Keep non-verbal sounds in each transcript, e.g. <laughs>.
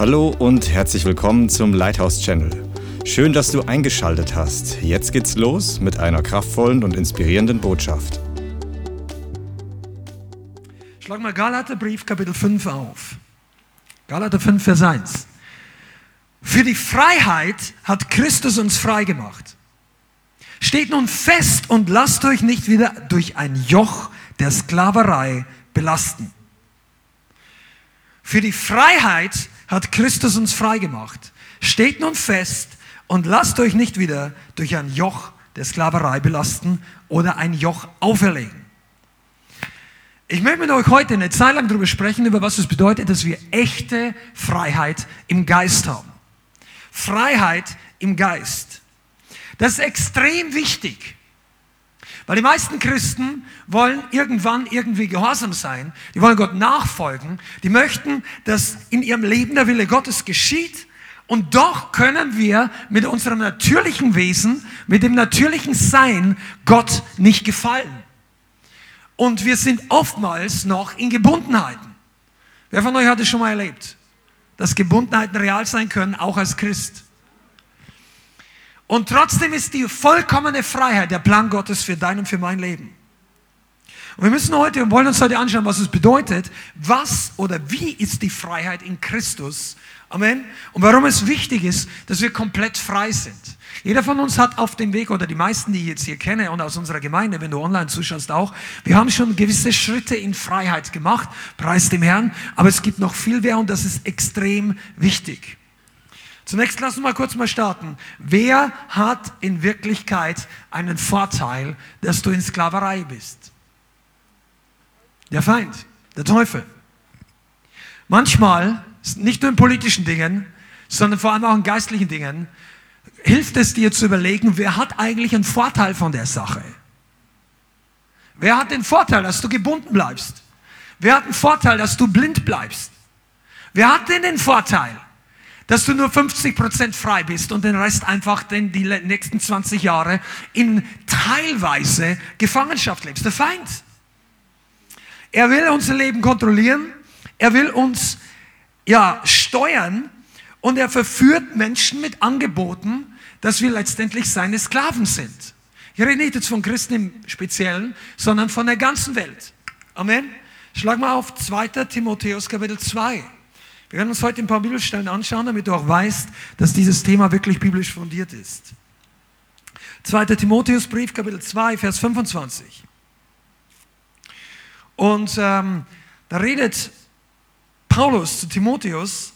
Hallo und herzlich willkommen zum Lighthouse Channel. Schön, dass du eingeschaltet hast. Jetzt geht's los mit einer kraftvollen und inspirierenden Botschaft. Schlag mal Galaterbrief Kapitel 5 auf. Galater 5, Vers 1. Für die Freiheit hat Christus uns frei gemacht. Steht nun fest und lasst euch nicht wieder durch ein Joch der Sklaverei belasten. Für die Freiheit hat Christus uns frei gemacht. Steht nun fest und lasst euch nicht wieder durch ein Joch der Sklaverei belasten oder ein Joch auferlegen. Ich möchte mit euch heute eine Zeit lang darüber sprechen, über was es bedeutet, dass wir echte Freiheit im Geist haben. Freiheit im Geist. Das ist extrem wichtig. Weil die meisten Christen wollen irgendwann irgendwie gehorsam sein. Die wollen Gott nachfolgen. Die möchten, dass in ihrem Leben der Wille Gottes geschieht. Und doch können wir mit unserem natürlichen Wesen, mit dem natürlichen Sein Gott nicht gefallen. Und wir sind oftmals noch in Gebundenheiten. Wer von euch hat es schon mal erlebt? Dass Gebundenheiten real sein können, auch als Christ. Und trotzdem ist die vollkommene Freiheit der Plan Gottes für dein und für mein Leben. Und wir müssen heute und wollen uns heute anschauen, was es bedeutet, was oder wie ist die Freiheit in Christus. Amen. Und warum es wichtig ist, dass wir komplett frei sind. Jeder von uns hat auf dem Weg, oder die meisten, die ich jetzt hier kenne und aus unserer Gemeinde, wenn du online zuschaust auch, wir haben schon gewisse Schritte in Freiheit gemacht, preis dem Herrn, aber es gibt noch viel mehr und das ist extrem wichtig. Zunächst lassen wir mal kurz mal starten. Wer hat in Wirklichkeit einen Vorteil, dass du in Sklaverei bist? Der Feind, der Teufel. Manchmal, nicht nur in politischen Dingen, sondern vor allem auch in geistlichen Dingen, hilft es dir zu überlegen, wer hat eigentlich einen Vorteil von der Sache? Wer hat den Vorteil, dass du gebunden bleibst? Wer hat den Vorteil, dass du blind bleibst? Wer hat denn den Vorteil, dass du nur 50% frei bist und den Rest einfach den, die nächsten 20 Jahre in teilweise Gefangenschaft lebst. Der Feind. Er will unser Leben kontrollieren. Er will uns ja steuern und er verführt Menschen mit Angeboten, dass wir letztendlich seine Sklaven sind. Ich rede nicht jetzt von Christen im Speziellen, sondern von der ganzen Welt. Amen. Schlag mal auf 2. Timotheus Kapitel 2. Wir werden uns heute ein paar Bibelstellen anschauen, damit du auch weißt, dass dieses Thema wirklich biblisch fundiert ist. 2. Timotheusbrief, Kapitel 2, Vers 25. Und ähm, da redet Paulus zu Timotheus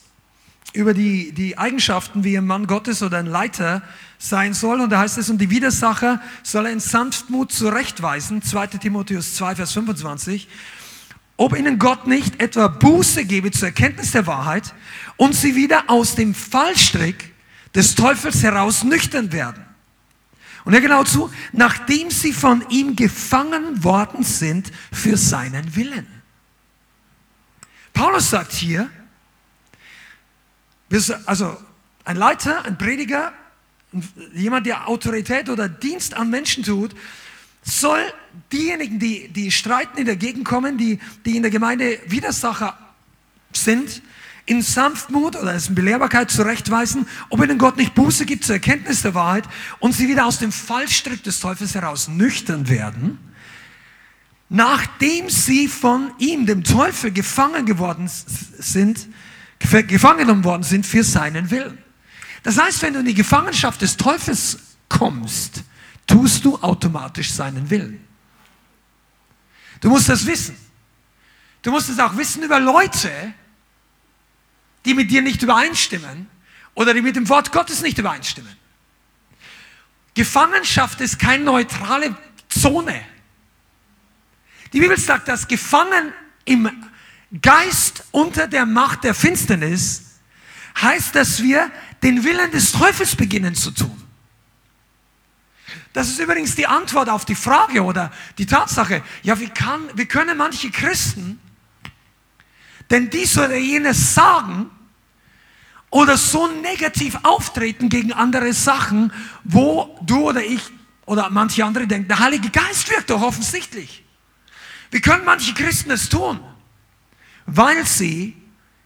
über die, die Eigenschaften, wie ein Mann Gottes oder ein Leiter sein soll. Und da heißt es, und die Widersacher soll er in Sanftmut zurechtweisen. 2. Timotheus 2, Vers 25 ob ihnen Gott nicht etwa Buße gebe zur Erkenntnis der Wahrheit und sie wieder aus dem Fallstrick des Teufels heraus nüchtern werden. Und er genau zu, nachdem sie von ihm gefangen worden sind für seinen Willen. Paulus sagt hier, also ein Leiter, ein Prediger, jemand, der Autorität oder Dienst an Menschen tut, soll diejenigen, die, die streiten in der Gegend kommen, die, die in der Gemeinde Widersacher sind, in Sanftmut oder in Belehrbarkeit zurechtweisen, ob ihnen Gott nicht Buße gibt zur Erkenntnis der Wahrheit und sie wieder aus dem Fallstrick des Teufels heraus nüchtern werden, nachdem sie von ihm, dem Teufel, gefangen geworden sind, gefangen genommen worden sind für seinen Willen. Das heißt, wenn du in die Gefangenschaft des Teufels kommst, tust du automatisch seinen Willen. Du musst das wissen. Du musst es auch wissen über Leute, die mit dir nicht übereinstimmen oder die mit dem Wort Gottes nicht übereinstimmen. Gefangenschaft ist keine neutrale Zone. Die Bibel sagt, dass gefangen im Geist unter der Macht der Finsternis heißt, dass wir den Willen des Teufels beginnen zu tun. Das ist übrigens die Antwort auf die Frage oder die Tatsache, ja, wie, kann, wie können manche Christen denn dies oder jenes sagen oder so negativ auftreten gegen andere Sachen, wo du oder ich oder manche andere denken, der Heilige Geist wirkt doch offensichtlich. Wie können manche Christen es tun? Weil sie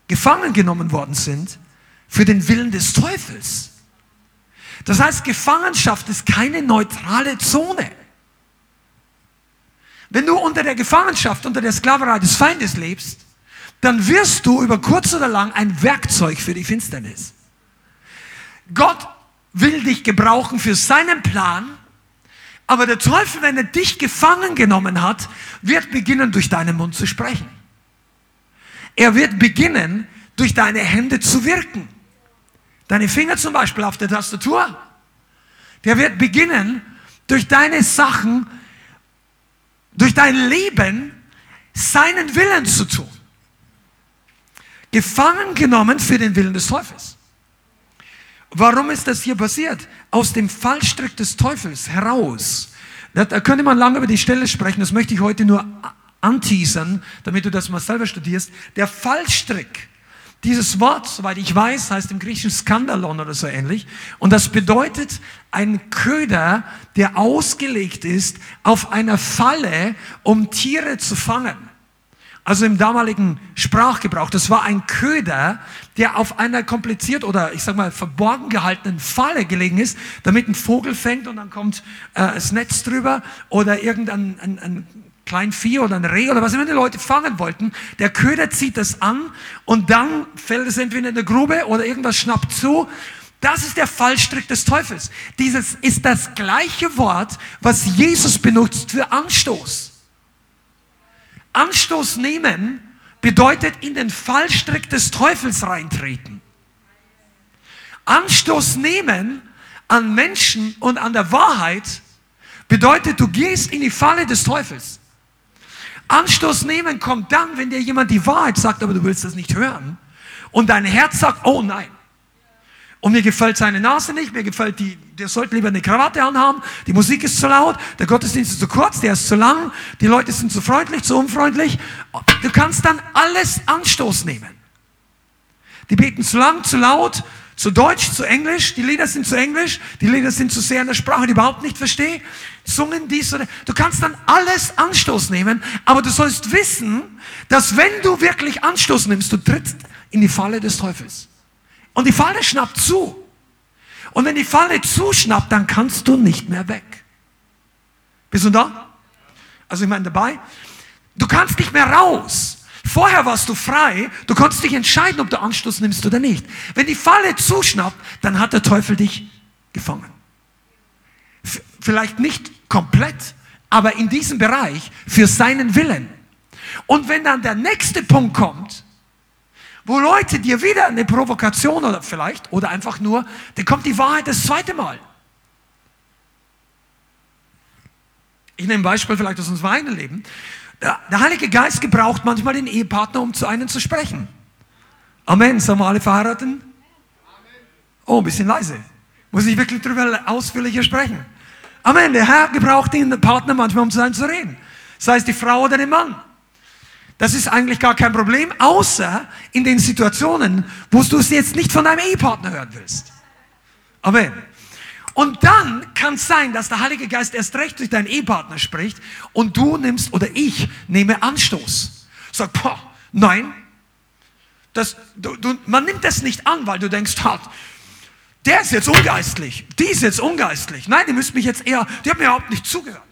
gefangen genommen worden sind für den Willen des Teufels. Das heißt, Gefangenschaft ist keine neutrale Zone. Wenn du unter der Gefangenschaft, unter der Sklaverei des Feindes lebst, dann wirst du über kurz oder lang ein Werkzeug für die Finsternis. Gott will dich gebrauchen für seinen Plan, aber der Teufel, wenn er dich gefangen genommen hat, wird beginnen, durch deinen Mund zu sprechen. Er wird beginnen, durch deine Hände zu wirken. Deine Finger zum Beispiel auf der Tastatur. Der wird beginnen, durch deine Sachen, durch dein Leben, seinen Willen zu tun. Gefangen genommen für den Willen des Teufels. Warum ist das hier passiert? Aus dem Fallstrick des Teufels heraus. Da könnte man lange über die Stelle sprechen, das möchte ich heute nur anteasern, damit du das mal selber studierst. Der Fallstrick, dieses Wort, soweit ich weiß, heißt im Griechischen Skandalon oder so ähnlich. Und das bedeutet ein Köder, der ausgelegt ist auf einer Falle, um Tiere zu fangen also im damaligen Sprachgebrauch, das war ein Köder, der auf einer kompliziert oder ich sag mal verborgen gehaltenen Falle gelegen ist, damit ein Vogel fängt und dann kommt äh, das Netz drüber oder irgendein ein, ein klein Vieh oder ein Reh oder was immer die Leute fangen wollten. Der Köder zieht das an und dann fällt es entweder in eine Grube oder irgendwas schnappt zu. Das ist der Fallstrick des Teufels. Dieses ist das gleiche Wort, was Jesus benutzt für Anstoß. Anstoß nehmen bedeutet in den Fallstrick des Teufels reintreten. Anstoß nehmen an Menschen und an der Wahrheit bedeutet, du gehst in die Falle des Teufels. Anstoß nehmen kommt dann, wenn dir jemand die Wahrheit sagt, aber du willst das nicht hören. Und dein Herz sagt, oh nein. Und mir gefällt seine Nase nicht, mir gefällt die, der sollte lieber eine Krawatte anhaben, die Musik ist zu laut, der Gottesdienst ist zu kurz, der ist zu lang, die Leute sind zu freundlich, zu unfreundlich. Du kannst dann alles Anstoß nehmen. Die beten zu lang, zu laut, zu deutsch, zu englisch, die Lieder sind zu englisch, die Lieder sind zu sehr in der Sprache, die ich überhaupt nicht verstehe. Zungen, dies oder. Du kannst dann alles Anstoß nehmen, aber du sollst wissen, dass wenn du wirklich Anstoß nimmst, du trittst in die Falle des Teufels. Und die Falle schnappt zu. Und wenn die Falle zuschnappt, dann kannst du nicht mehr weg. Bist du da? Also ich meine dabei, du kannst nicht mehr raus. Vorher warst du frei, du konntest dich entscheiden, ob du Anstoß nimmst oder nicht. Wenn die Falle zuschnappt, dann hat der Teufel dich gefangen. F vielleicht nicht komplett, aber in diesem Bereich für seinen Willen. Und wenn dann der nächste Punkt kommt, wo Leute dir wieder eine Provokation oder vielleicht, oder einfach nur, dann kommt die Wahrheit das zweite Mal. Ich nehme ein Beispiel vielleicht aus unserem eigenen Leben. Der, Heilige Geist gebraucht manchmal den Ehepartner, um zu einem zu sprechen. Amen. Sind wir alle verheiratet? Oh, ein bisschen leise. Muss ich wirklich darüber ausführlicher sprechen? Amen. Der Herr gebraucht den Partner manchmal, um zu einem zu reden. Sei es die Frau oder der Mann. Das ist eigentlich gar kein Problem, außer in den Situationen, wo du es jetzt nicht von deinem Ehepartner hören willst. Amen. Und dann kann es sein, dass der Heilige Geist erst recht durch deinen Ehepartner spricht und du nimmst oder ich nehme Anstoß. Sag, boah, nein, das, du, du, man nimmt das nicht an, weil du denkst, halt, der ist jetzt ungeistlich, die ist jetzt ungeistlich. Nein, die müssen mich jetzt eher, die haben mir überhaupt nicht zugehört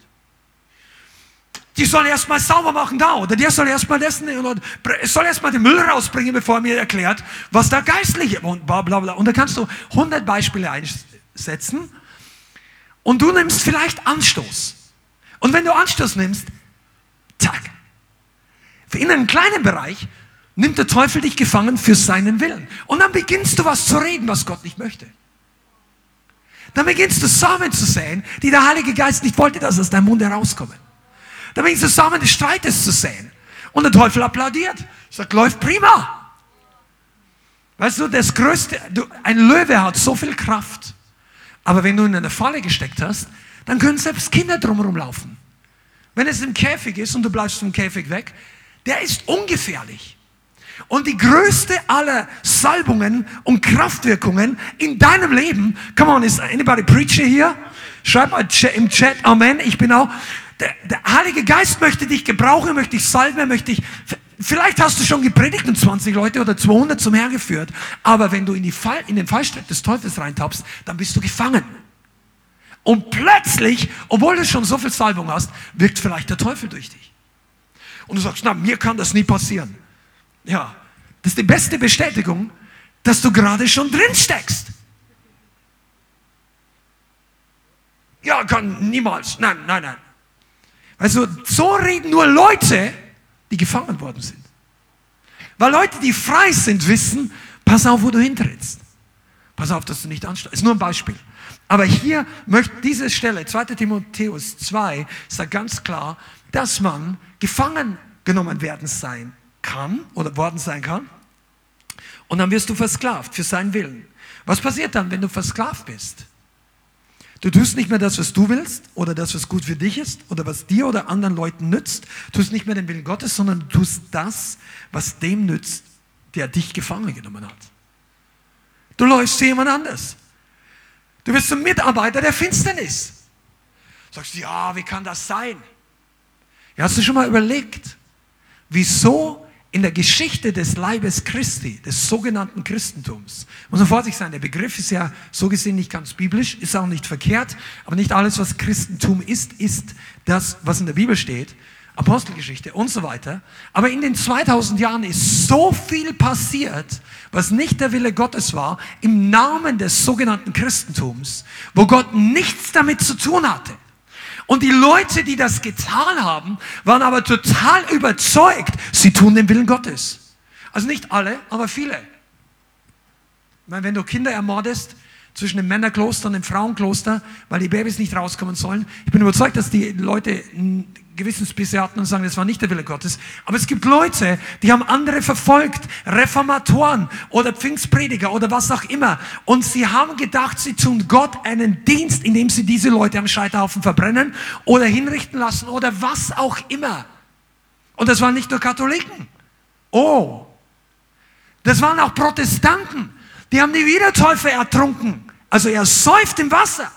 die soll erstmal sauber machen da oder der soll erstmal das oder soll erstmal den Müll rausbringen, bevor er mir erklärt, was da geistlich ist und bla bla bla. Und da kannst du 100 Beispiele einsetzen und du nimmst vielleicht Anstoß. Und wenn du Anstoß nimmst, zack. In einem kleinen Bereich nimmt der Teufel dich gefangen für seinen Willen. Und dann beginnst du was zu reden, was Gott nicht möchte. Dann beginnst du Samen zu säen, die der Heilige Geist nicht wollte, dass aus deinem Mund herauskommen. Da bin ich zusammen des Streites zu sehen. Und der Teufel applaudiert. Sagt, läuft prima. Weißt du, das größte, du, ein Löwe hat so viel Kraft. Aber wenn du in eine Falle gesteckt hast, dann können selbst Kinder drumherum laufen. Wenn es im Käfig ist und du bleibst vom Käfig weg, der ist ungefährlich. Und die größte aller Salbungen und Kraftwirkungen in deinem Leben, come on, is anybody preacher hier? Schreib mal im Chat Amen, ich bin auch. Der, der Heilige Geist möchte dich gebrauchen, möchte dich salben, möchte dich. Vielleicht hast du schon gepredigt und 20 Leute oder 200 zum Herrn geführt, aber wenn du in, die Fall, in den Fallstrick des Teufels reintappst, dann bist du gefangen. Und plötzlich, obwohl du schon so viel Salbung hast, wirkt vielleicht der Teufel durch dich. Und du sagst, na, mir kann das nie passieren. Ja, das ist die beste Bestätigung, dass du gerade schon drin steckst. Ja, kann niemals. Nein, nein, nein. Also so reden nur Leute, die gefangen worden sind. Weil Leute, die frei sind, wissen, pass auf, wo du hintrittst. Pass auf, dass du nicht ansteigst. Ist nur ein Beispiel. Aber hier möchte diese Stelle, 2 Timotheus 2, sagt ganz klar, dass man gefangen genommen werden sein kann oder worden sein kann. Und dann wirst du versklavt für seinen Willen. Was passiert dann, wenn du versklavt bist? Du tust nicht mehr das, was du willst oder das, was gut für dich ist oder was dir oder anderen Leuten nützt. Du tust nicht mehr den Willen Gottes, sondern du tust das, was dem nützt, der dich gefangen genommen hat. Du läufst zu jemand anders. Du bist ein Mitarbeiter der Finsternis. Sagst du, ja, wie kann das sein? Ja, hast du schon mal überlegt, wieso in der Geschichte des Leibes Christi, des sogenannten Christentums, muss man vorsichtig sein, der Begriff ist ja so gesehen nicht ganz biblisch, ist auch nicht verkehrt, aber nicht alles, was Christentum ist, ist das, was in der Bibel steht, Apostelgeschichte und so weiter. Aber in den 2000 Jahren ist so viel passiert, was nicht der Wille Gottes war, im Namen des sogenannten Christentums, wo Gott nichts damit zu tun hatte. Und die Leute, die das getan haben, waren aber total überzeugt, sie tun den Willen Gottes. Also nicht alle, aber viele. Ich meine, wenn du Kinder ermordest, zwischen dem Männerkloster und dem Frauenkloster, weil die Babys nicht rauskommen sollen. Ich bin überzeugt, dass die Leute Gewissensbisse hatten und sagen, das war nicht der Wille Gottes. Aber es gibt Leute, die haben andere verfolgt, Reformatoren oder Pfingstprediger oder was auch immer. Und sie haben gedacht, sie tun Gott einen Dienst, indem sie diese Leute am Scheiterhaufen verbrennen oder hinrichten lassen oder was auch immer. Und das waren nicht nur Katholiken. Oh, das waren auch Protestanten. Die haben die Wiedertäufer ertrunken. Also er säuft im Wasser.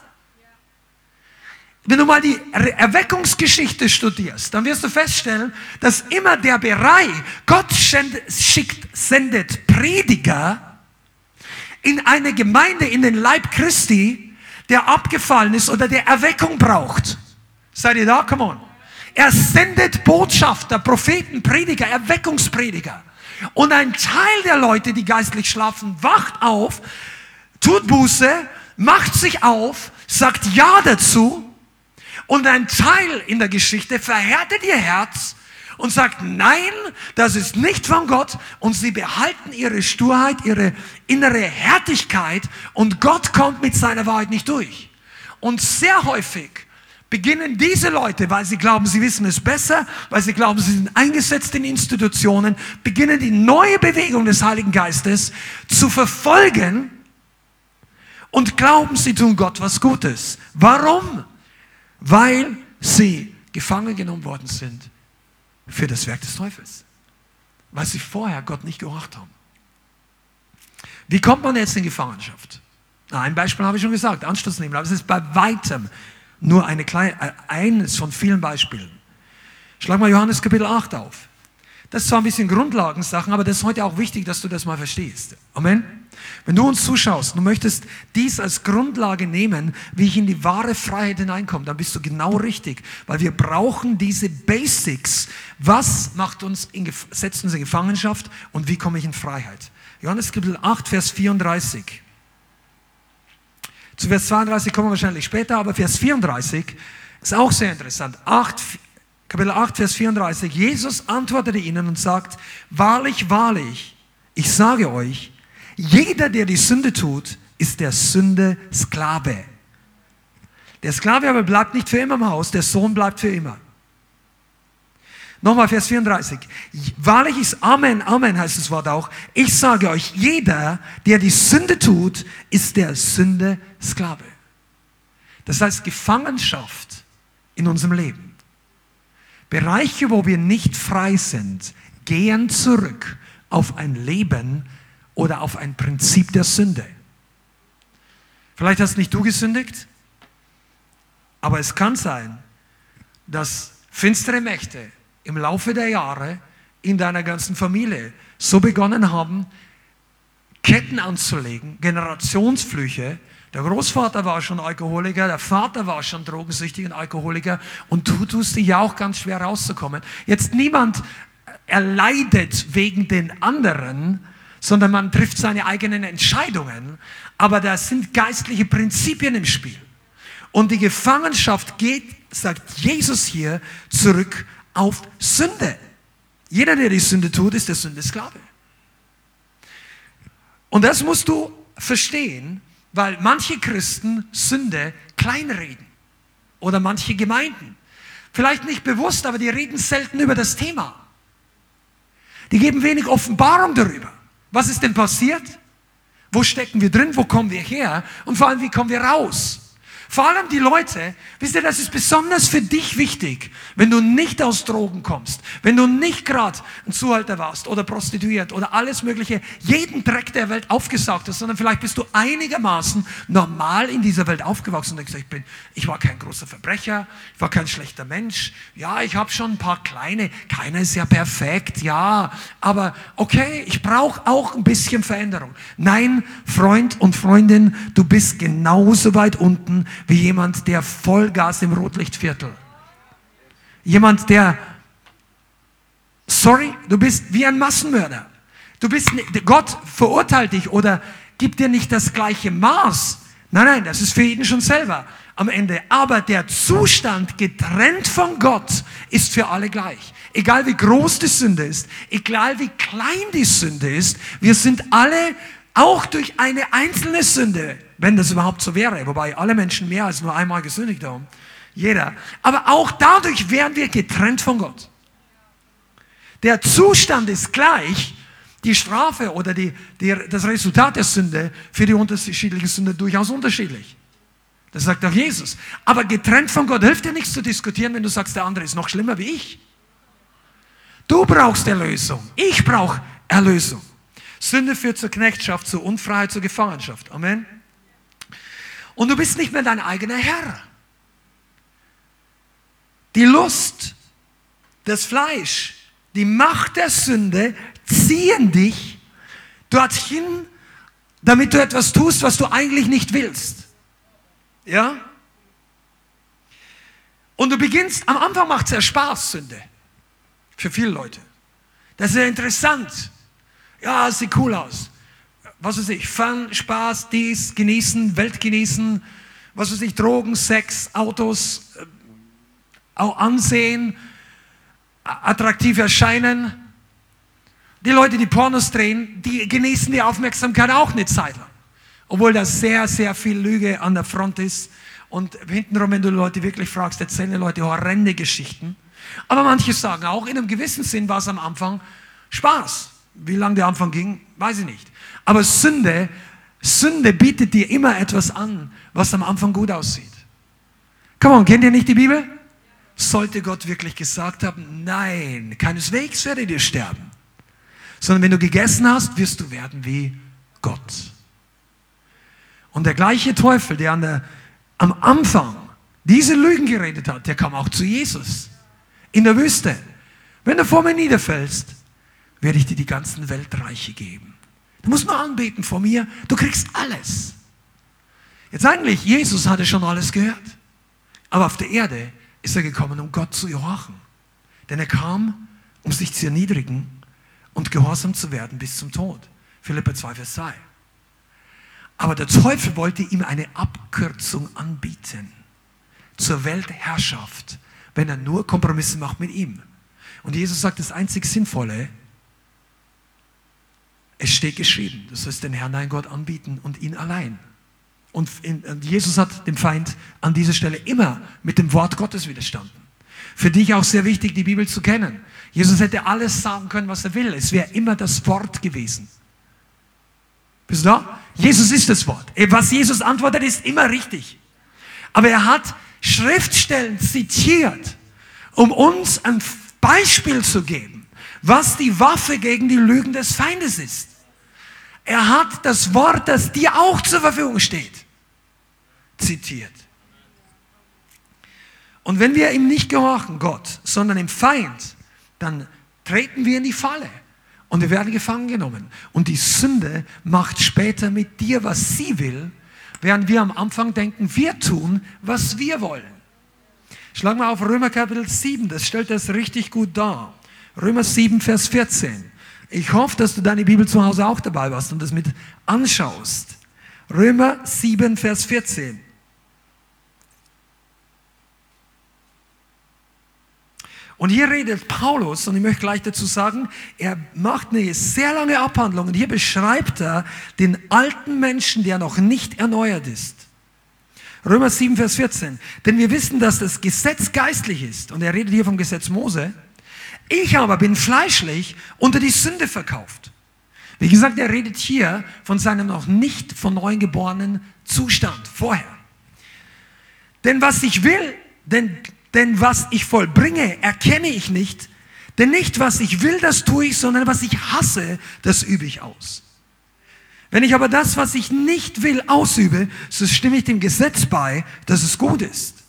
Wenn du mal die Erweckungsgeschichte studierst, dann wirst du feststellen, dass immer der Bereich, Gott schickt, sendet Prediger in eine Gemeinde, in den Leib Christi, der abgefallen ist oder der Erweckung braucht. Seid ihr da? Come on. Er sendet Botschafter, Propheten, Prediger, Erweckungsprediger. Und ein Teil der Leute, die geistlich schlafen, wacht auf, tut Buße, macht sich auf, sagt Ja dazu und ein Teil in der Geschichte verhärtet ihr Herz und sagt, nein, das ist nicht von Gott und sie behalten ihre Sturheit, ihre innere Härtigkeit und Gott kommt mit seiner Wahrheit nicht durch. Und sehr häufig beginnen diese Leute, weil sie glauben, sie wissen es besser, weil sie glauben, sie sind eingesetzt in Institutionen, beginnen die neue Bewegung des Heiligen Geistes zu verfolgen und glauben, sie tun Gott was Gutes. Warum? weil sie gefangen genommen worden sind für das Werk des Teufels, weil sie vorher Gott nicht gehorcht haben. Wie kommt man jetzt in Gefangenschaft? ein Beispiel habe ich schon gesagt, Anstoß nehmen, aber es ist bei weitem nur eine kleine, äh, eines von vielen Beispielen. Schlag mal Johannes Kapitel 8 auf. Das ist zwar ein bisschen Grundlagensachen, aber das ist heute auch wichtig, dass du das mal verstehst. Amen. Wenn du uns zuschaust, du möchtest dies als Grundlage nehmen, wie ich in die wahre Freiheit hineinkomme, dann bist du genau richtig, weil wir brauchen diese Basics. Was macht uns in, setzt uns in Gefangenschaft und wie komme ich in Freiheit? Johannes Kapitel 8, Vers 34. Zu Vers 32 kommen wir wahrscheinlich später, aber Vers 34 ist auch sehr interessant. 8, Kapitel 8, Vers 34. Jesus antwortete ihnen und sagt, wahrlich, wahrlich, ich sage euch, jeder, der die Sünde tut, ist der Sünde Sklave. Der Sklave aber bleibt nicht für immer im Haus, der Sohn bleibt für immer. Nochmal Vers 34. Wahrlich ist Amen, Amen heißt das Wort auch. Ich sage euch, jeder, der die Sünde tut, ist der Sünde Sklave. Das heißt Gefangenschaft in unserem Leben. Bereiche, wo wir nicht frei sind, gehen zurück auf ein Leben oder auf ein Prinzip der Sünde. Vielleicht hast nicht du gesündigt, aber es kann sein, dass finstere Mächte im Laufe der Jahre in deiner ganzen Familie so begonnen haben, Ketten anzulegen, Generationsflüche. Der Großvater war schon Alkoholiker, der Vater war schon drogensüchtig und Alkoholiker und du tust dich ja auch ganz schwer rauszukommen. Jetzt niemand erleidet wegen den anderen, sondern man trifft seine eigenen Entscheidungen, aber da sind geistliche Prinzipien im Spiel. Und die Gefangenschaft geht, sagt Jesus hier, zurück auf Sünde. Jeder, der die Sünde tut, ist der Sünde Sklave. Und das musst du verstehen, weil manche Christen Sünde kleinreden oder manche Gemeinden. Vielleicht nicht bewusst, aber die reden selten über das Thema. Die geben wenig Offenbarung darüber. Was ist denn passiert? Wo stecken wir drin? Wo kommen wir her? Und vor allem, wie kommen wir raus? Vor allem die Leute, wisst ihr, das ist besonders für dich wichtig, wenn du nicht aus Drogen kommst, wenn du nicht gerade ein Zuhalter warst oder prostituiert oder alles Mögliche, jeden Dreck der Welt aufgesaugt hast, sondern vielleicht bist du einigermaßen normal in dieser Welt aufgewachsen und denkst, ich bin, ich war kein großer Verbrecher, ich war kein schlechter Mensch, ja, ich habe schon ein paar kleine, keiner ist ja perfekt, ja, aber okay, ich brauche auch ein bisschen Veränderung. Nein, Freund und Freundin, du bist genauso weit unten wie jemand, der Vollgas im Rotlichtviertel. Jemand, der, sorry, du bist wie ein Massenmörder. Du bist, Gott verurteilt dich oder gibt dir nicht das gleiche Maß. Nein, nein, das ist für jeden schon selber am Ende. Aber der Zustand getrennt von Gott ist für alle gleich. Egal wie groß die Sünde ist, egal wie klein die Sünde ist, wir sind alle auch durch eine einzelne Sünde wenn das überhaupt so wäre, wobei alle Menschen mehr als nur einmal gesündigt haben. Jeder. Aber auch dadurch wären wir getrennt von Gott. Der Zustand ist gleich, die Strafe oder die, die, das Resultat der Sünde für die unterschiedlichen Sünde durchaus unterschiedlich. Das sagt auch Jesus. Aber getrennt von Gott hilft dir nichts zu diskutieren, wenn du sagst, der andere ist noch schlimmer wie ich. Du brauchst Erlösung. Ich brauche Erlösung. Sünde führt zur Knechtschaft, zur Unfreiheit, zur Gefangenschaft. Amen. Und du bist nicht mehr dein eigener Herr. Die Lust, das Fleisch, die Macht der Sünde ziehen dich dorthin, damit du etwas tust, was du eigentlich nicht willst. Ja? Und du beginnst, am Anfang macht es ja Spaß, Sünde. Für viele Leute. Das ist ja interessant. Ja, sieht cool aus was weiß ich, Fun, Spaß, dies, genießen, Welt genießen, was weiß ich, Drogen, Sex, Autos, äh, auch Ansehen, attraktiv erscheinen. Die Leute, die Pornos drehen, die genießen die Aufmerksamkeit auch eine Zeit lang. Obwohl da sehr, sehr viel Lüge an der Front ist. Und hintenrum, wenn du Leute wirklich fragst, erzählen die Leute horrende Geschichten. Aber manche sagen auch, in einem gewissen Sinn war es am Anfang Spaß. Wie lange der Anfang ging, weiß ich nicht. Aber Sünde, Sünde bietet dir immer etwas an, was am Anfang gut aussieht. Come on, kennt ihr nicht die Bibel? Sollte Gott wirklich gesagt haben, nein, keineswegs werdet ihr sterben. Sondern wenn du gegessen hast, wirst du werden wie Gott. Und der gleiche Teufel, der an der, am Anfang diese Lügen geredet hat, der kam auch zu Jesus in der Wüste. Wenn du vor mir niederfällst, werde ich dir die ganzen Weltreiche geben. Du musst nur anbeten vor mir, du kriegst alles. Jetzt eigentlich, Jesus hatte schon alles gehört. Aber auf der Erde ist er gekommen, um Gott zu gehorchen. Denn er kam, um sich zu erniedrigen und gehorsam zu werden bis zum Tod. Philippa 2, Vers 2. Aber der Teufel wollte ihm eine Abkürzung anbieten zur Weltherrschaft, wenn er nur Kompromisse macht mit ihm. Und Jesus sagt, das einzig Sinnvolle es steht geschrieben, du sollst den Herrn dein Gott anbieten und ihn allein. Und, Jesus hat dem Feind an dieser Stelle immer mit dem Wort Gottes widerstanden. Für dich auch sehr wichtig, die Bibel zu kennen. Jesus hätte alles sagen können, was er will. Es wäre immer das Wort gewesen. Bist du da? Jesus ist das Wort. Was Jesus antwortet, ist immer richtig. Aber er hat Schriftstellen zitiert, um uns ein Beispiel zu geben, was die Waffe gegen die Lügen des Feindes ist. Er hat das Wort, das dir auch zur Verfügung steht, zitiert. Und wenn wir ihm nicht gehorchen, Gott, sondern dem Feind, dann treten wir in die Falle und wir werden gefangen genommen. Und die Sünde macht später mit dir, was sie will, während wir am Anfang denken, wir tun, was wir wollen. Schlag mal auf Römer Kapitel 7, das stellt das richtig gut dar. Römer 7, Vers 14. Ich hoffe, dass du deine Bibel zu Hause auch dabei warst und das mit anschaust. Römer 7, Vers 14. Und hier redet Paulus, und ich möchte gleich dazu sagen, er macht eine sehr lange Abhandlung und hier beschreibt er den alten Menschen, der noch nicht erneuert ist. Römer 7, Vers 14. Denn wir wissen, dass das Gesetz geistlich ist. Und er redet hier vom Gesetz Mose. Ich aber bin fleischlich unter die Sünde verkauft. Wie gesagt, er redet hier von seinem noch nicht von neuem geborenen Zustand vorher. Denn was ich will, denn denn was ich vollbringe, erkenne ich nicht. Denn nicht, was ich will, das tue ich, sondern was ich hasse, das übe ich aus. Wenn ich aber das, was ich nicht will, ausübe, so stimme ich dem Gesetz bei, dass es gut ist.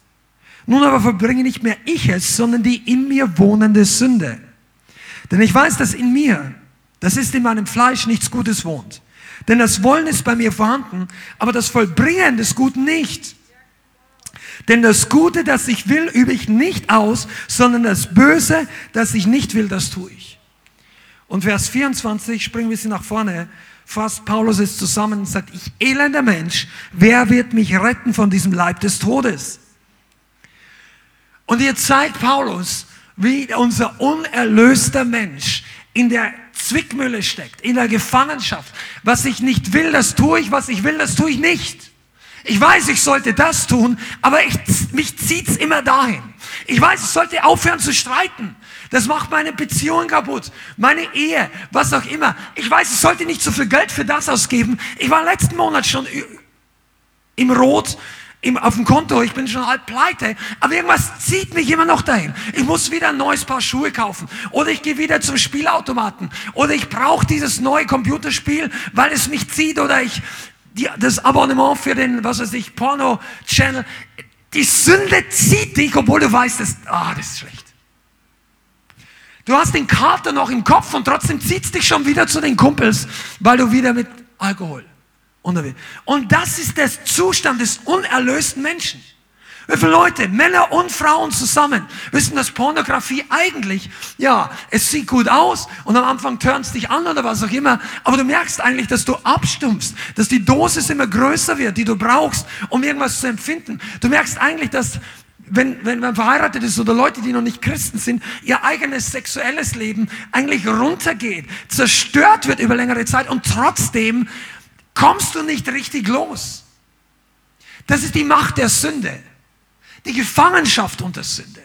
Nun aber vollbringe nicht mehr ich es, sondern die in mir wohnende Sünde. Denn ich weiß, dass in mir, das ist in meinem Fleisch, nichts Gutes wohnt. Denn das Wollen ist bei mir vorhanden, aber das Vollbringen des Guten nicht. Denn das Gute, das ich will, übe ich nicht aus, sondern das Böse, das ich nicht will, das tue ich. Und Vers 24, springen wir sie nach vorne, fasst Paulus es zusammen und sagt, ich elender Mensch, wer wird mich retten von diesem Leib des Todes? Und hier zeigt Paulus, wie unser unerlöster Mensch in der Zwickmühle steckt, in der Gefangenschaft. Was ich nicht will, das tue ich, was ich will, das tue ich nicht. Ich weiß, ich sollte das tun, aber ich, mich zieht's immer dahin. Ich weiß, ich sollte aufhören zu streiten. Das macht meine Beziehung kaputt, meine Ehe, was auch immer. Ich weiß, ich sollte nicht so viel Geld für das ausgeben. Ich war letzten Monat schon im Rot, im, auf dem Konto, ich bin schon halb pleite, aber irgendwas zieht mich immer noch dahin. Ich muss wieder ein neues Paar Schuhe kaufen oder ich gehe wieder zum Spielautomaten oder ich brauche dieses neue Computerspiel, weil es mich zieht oder ich die, das Abonnement für den, was weiß ich, Porno-Channel. Die Sünde zieht dich, obwohl du weißt, dass, ah, das ist schlecht. Du hast den Kater noch im Kopf und trotzdem zieht es dich schon wieder zu den Kumpels, weil du wieder mit Alkohol unterwegs Und das ist der Zustand des unerlösten Menschen. Wie viele Leute, Männer und Frauen zusammen, wissen, dass Pornografie eigentlich, ja, es sieht gut aus und am Anfang turnst dich an oder was auch immer, aber du merkst eigentlich, dass du abstumpfst, dass die Dosis immer größer wird, die du brauchst, um irgendwas zu empfinden. Du merkst eigentlich, dass wenn, wenn man verheiratet ist oder Leute, die noch nicht Christen sind, ihr eigenes sexuelles Leben eigentlich runtergeht, zerstört wird über längere Zeit und trotzdem kommst du nicht richtig los. Das ist die Macht der Sünde. Die Gefangenschaft unter Sünde.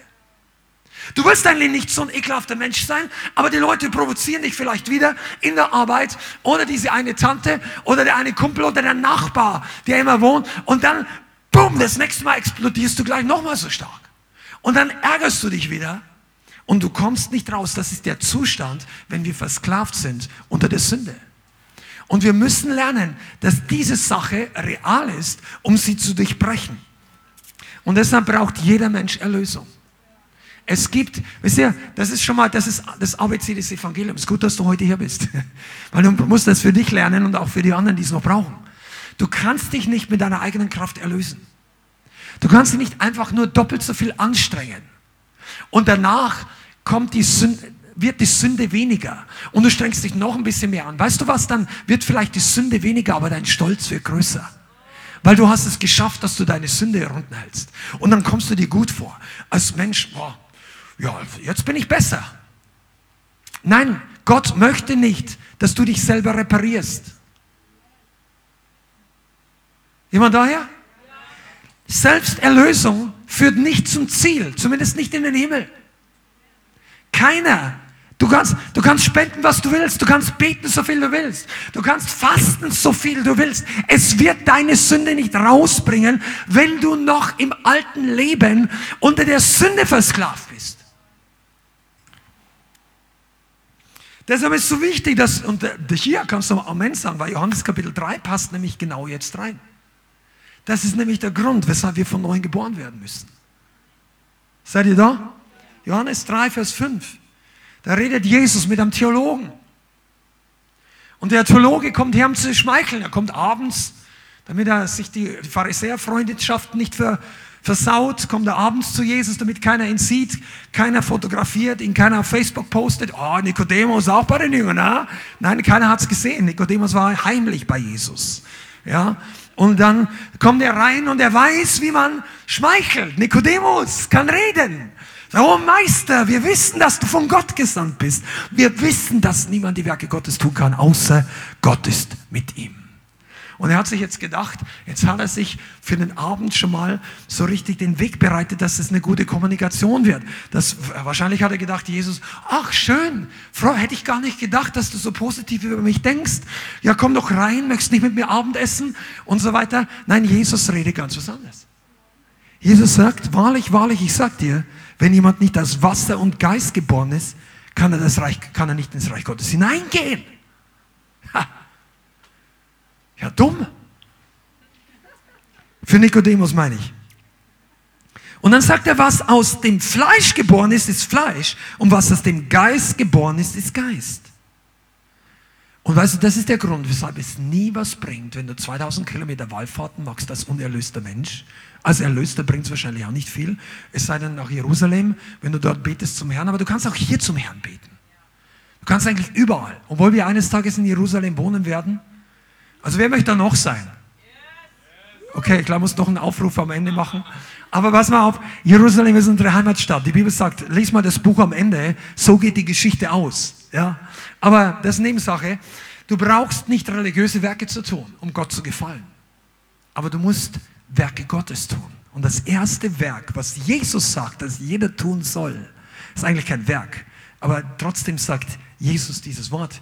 Du willst eigentlich nicht so ein ekelhafter Mensch sein, aber die Leute provozieren dich vielleicht wieder in der Arbeit oder diese eine Tante oder der eine Kumpel oder der Nachbar, der immer wohnt und dann, bumm, das nächste Mal explodierst du gleich nochmal so stark. Und dann ärgerst du dich wieder und du kommst nicht raus. Das ist der Zustand, wenn wir versklavt sind unter der Sünde. Und wir müssen lernen, dass diese Sache real ist, um sie zu durchbrechen. Und deshalb braucht jeder Mensch Erlösung. Es gibt, wisst ihr, das ist schon mal, das ist das ABC des Evangeliums. Gut, dass du heute hier bist. <laughs> Weil du musst das für dich lernen und auch für die anderen, die es noch brauchen. Du kannst dich nicht mit deiner eigenen Kraft erlösen. Du kannst dich nicht einfach nur doppelt so viel anstrengen. Und danach kommt die Sünde, wird die Sünde weniger. Und du strengst dich noch ein bisschen mehr an. Weißt du was? Dann wird vielleicht die Sünde weniger, aber dein Stolz wird größer. Weil du hast es geschafft, dass du deine Sünde herunterhältst. Und dann kommst du dir gut vor. Als Mensch, boah, ja, jetzt bin ich besser. Nein, Gott möchte nicht, dass du dich selber reparierst. Jemand daher? Selbsterlösung führt nicht zum Ziel, zumindest nicht in den Himmel. Keiner Du kannst, du kannst spenden, was du willst. Du kannst beten, so viel du willst. Du kannst fasten, so viel du willst. Es wird deine Sünde nicht rausbringen, wenn du noch im alten Leben unter der Sünde versklavt bist. Deshalb ist es so wichtig, dass, und hier kannst du Amen sagen, weil Johannes Kapitel 3 passt nämlich genau jetzt rein. Das ist nämlich der Grund, weshalb wir von neuem geboren werden müssen. Seid ihr da? Johannes 3, Vers 5. Da redet Jesus mit einem Theologen. Und der Theologe kommt her, um zu schmeicheln. Er kommt abends, damit er sich die Pharisäerfreundschaft nicht ver, versaut, kommt er abends zu Jesus, damit keiner ihn sieht, keiner fotografiert, ihn keiner auf Facebook postet. Oh, Nikodemus auch bei den Jüngern, na? Nein, keiner hat's gesehen. Nikodemus war heimlich bei Jesus. Ja, und dann kommt er rein und er weiß, wie man schmeichelt. Nikodemus kann reden. Oh Meister, wir wissen, dass du von Gott gesandt bist. Wir wissen, dass niemand die Werke Gottes tun kann, außer Gott ist mit ihm. Und er hat sich jetzt gedacht, jetzt hat er sich für den Abend schon mal so richtig den Weg bereitet, dass es eine gute Kommunikation wird. Das, wahrscheinlich hat er gedacht, Jesus, ach schön, Frau, hätte ich gar nicht gedacht, dass du so positiv über mich denkst. Ja, komm doch rein, möchtest nicht mit mir Abendessen und so weiter. Nein, Jesus redet ganz was anderes. Jesus sagt, wahrlich, wahrlich, ich sag dir, wenn jemand nicht aus Wasser und Geist geboren ist, kann er, das Reich, kann er nicht ins Reich Gottes hineingehen. Ha. Ja, dumm. Für Nikodemus meine ich. Und dann sagt er, was aus dem Fleisch geboren ist, ist Fleisch. Und was aus dem Geist geboren ist, ist Geist. Und weißt du, das ist der Grund, weshalb es nie was bringt, wenn du 2000 Kilometer Wallfahrten machst als unerlöster Mensch. Als Erlöster bringt es wahrscheinlich auch nicht viel. Es sei denn nach Jerusalem, wenn du dort betest zum Herrn. Aber du kannst auch hier zum Herrn beten. Du kannst eigentlich überall. Obwohl wir eines Tages in Jerusalem wohnen werden, also wer möchte da noch sein? Okay, ich glaube, muss noch einen Aufruf am Ende machen. Aber pass mal auf, Jerusalem ist unsere Heimatstadt. Die Bibel sagt, lies mal das Buch am Ende, so geht die Geschichte aus. Ja? Aber das ist Nebensache. Du brauchst nicht religiöse Werke zu tun, um Gott zu gefallen. Aber du musst Werke Gottes tun. Und das erste Werk, was Jesus sagt, dass jeder tun soll, ist eigentlich kein Werk. Aber trotzdem sagt Jesus dieses Wort.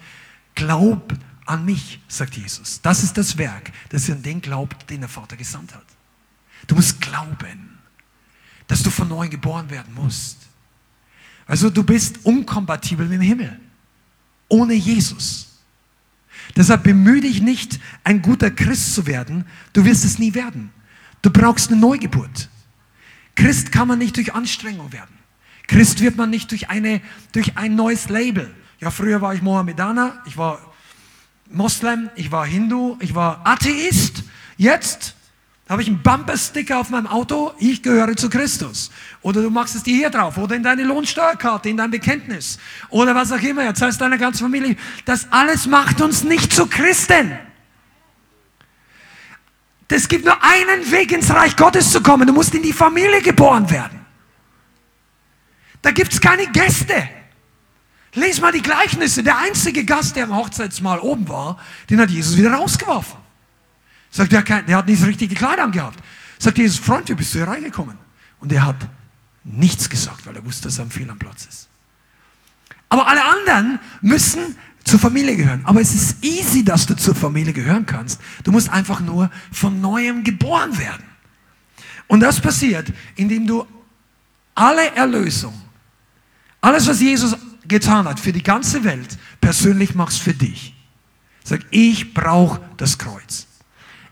Glaub an mich, sagt Jesus. Das ist das Werk, dass ihr an den glaubt, den der Vater gesandt hat. Du musst glauben, dass du von neuem geboren werden musst. Also du bist unkompatibel mit dem Himmel. Ohne Jesus. Deshalb bemühe dich nicht, ein guter Christ zu werden. Du wirst es nie werden. Du brauchst eine Neugeburt. Christ kann man nicht durch Anstrengung werden. Christ wird man nicht durch, eine, durch ein neues Label. Ja, früher war ich Mohammedaner, ich war Moslem, ich war Hindu, ich war Atheist. Jetzt habe ich einen Bumpersticker auf meinem Auto, ich gehöre zu Christus. Oder du machst es dir hier drauf oder in deine Lohnsteuerkarte, in dein Bekenntnis. Oder was auch immer, jetzt heißt deine ganze Familie. Das alles macht uns nicht zu Christen. Es gibt nur einen Weg ins Reich Gottes zu kommen. Du musst in die Familie geboren werden. Da gibt es keine Gäste. Lies mal die Gleichnisse. Der einzige Gast, der am Hochzeitsmahl oben war, den hat Jesus wieder rausgeworfen. Sagt, der, der hat nicht so richtig die Kleider angehabt. Sagt Jesus, Freund, wie bist du hier reingekommen? Und er hat nichts gesagt, weil er wusste, dass er am Fehl am Platz ist. Aber alle anderen müssen zur Familie gehören. Aber es ist easy, dass du zur Familie gehören kannst. Du musst einfach nur von neuem geboren werden. Und das passiert, indem du alle Erlösung, alles, was Jesus getan hat für die ganze Welt, persönlich machst für dich. Sag, ich brauche das Kreuz.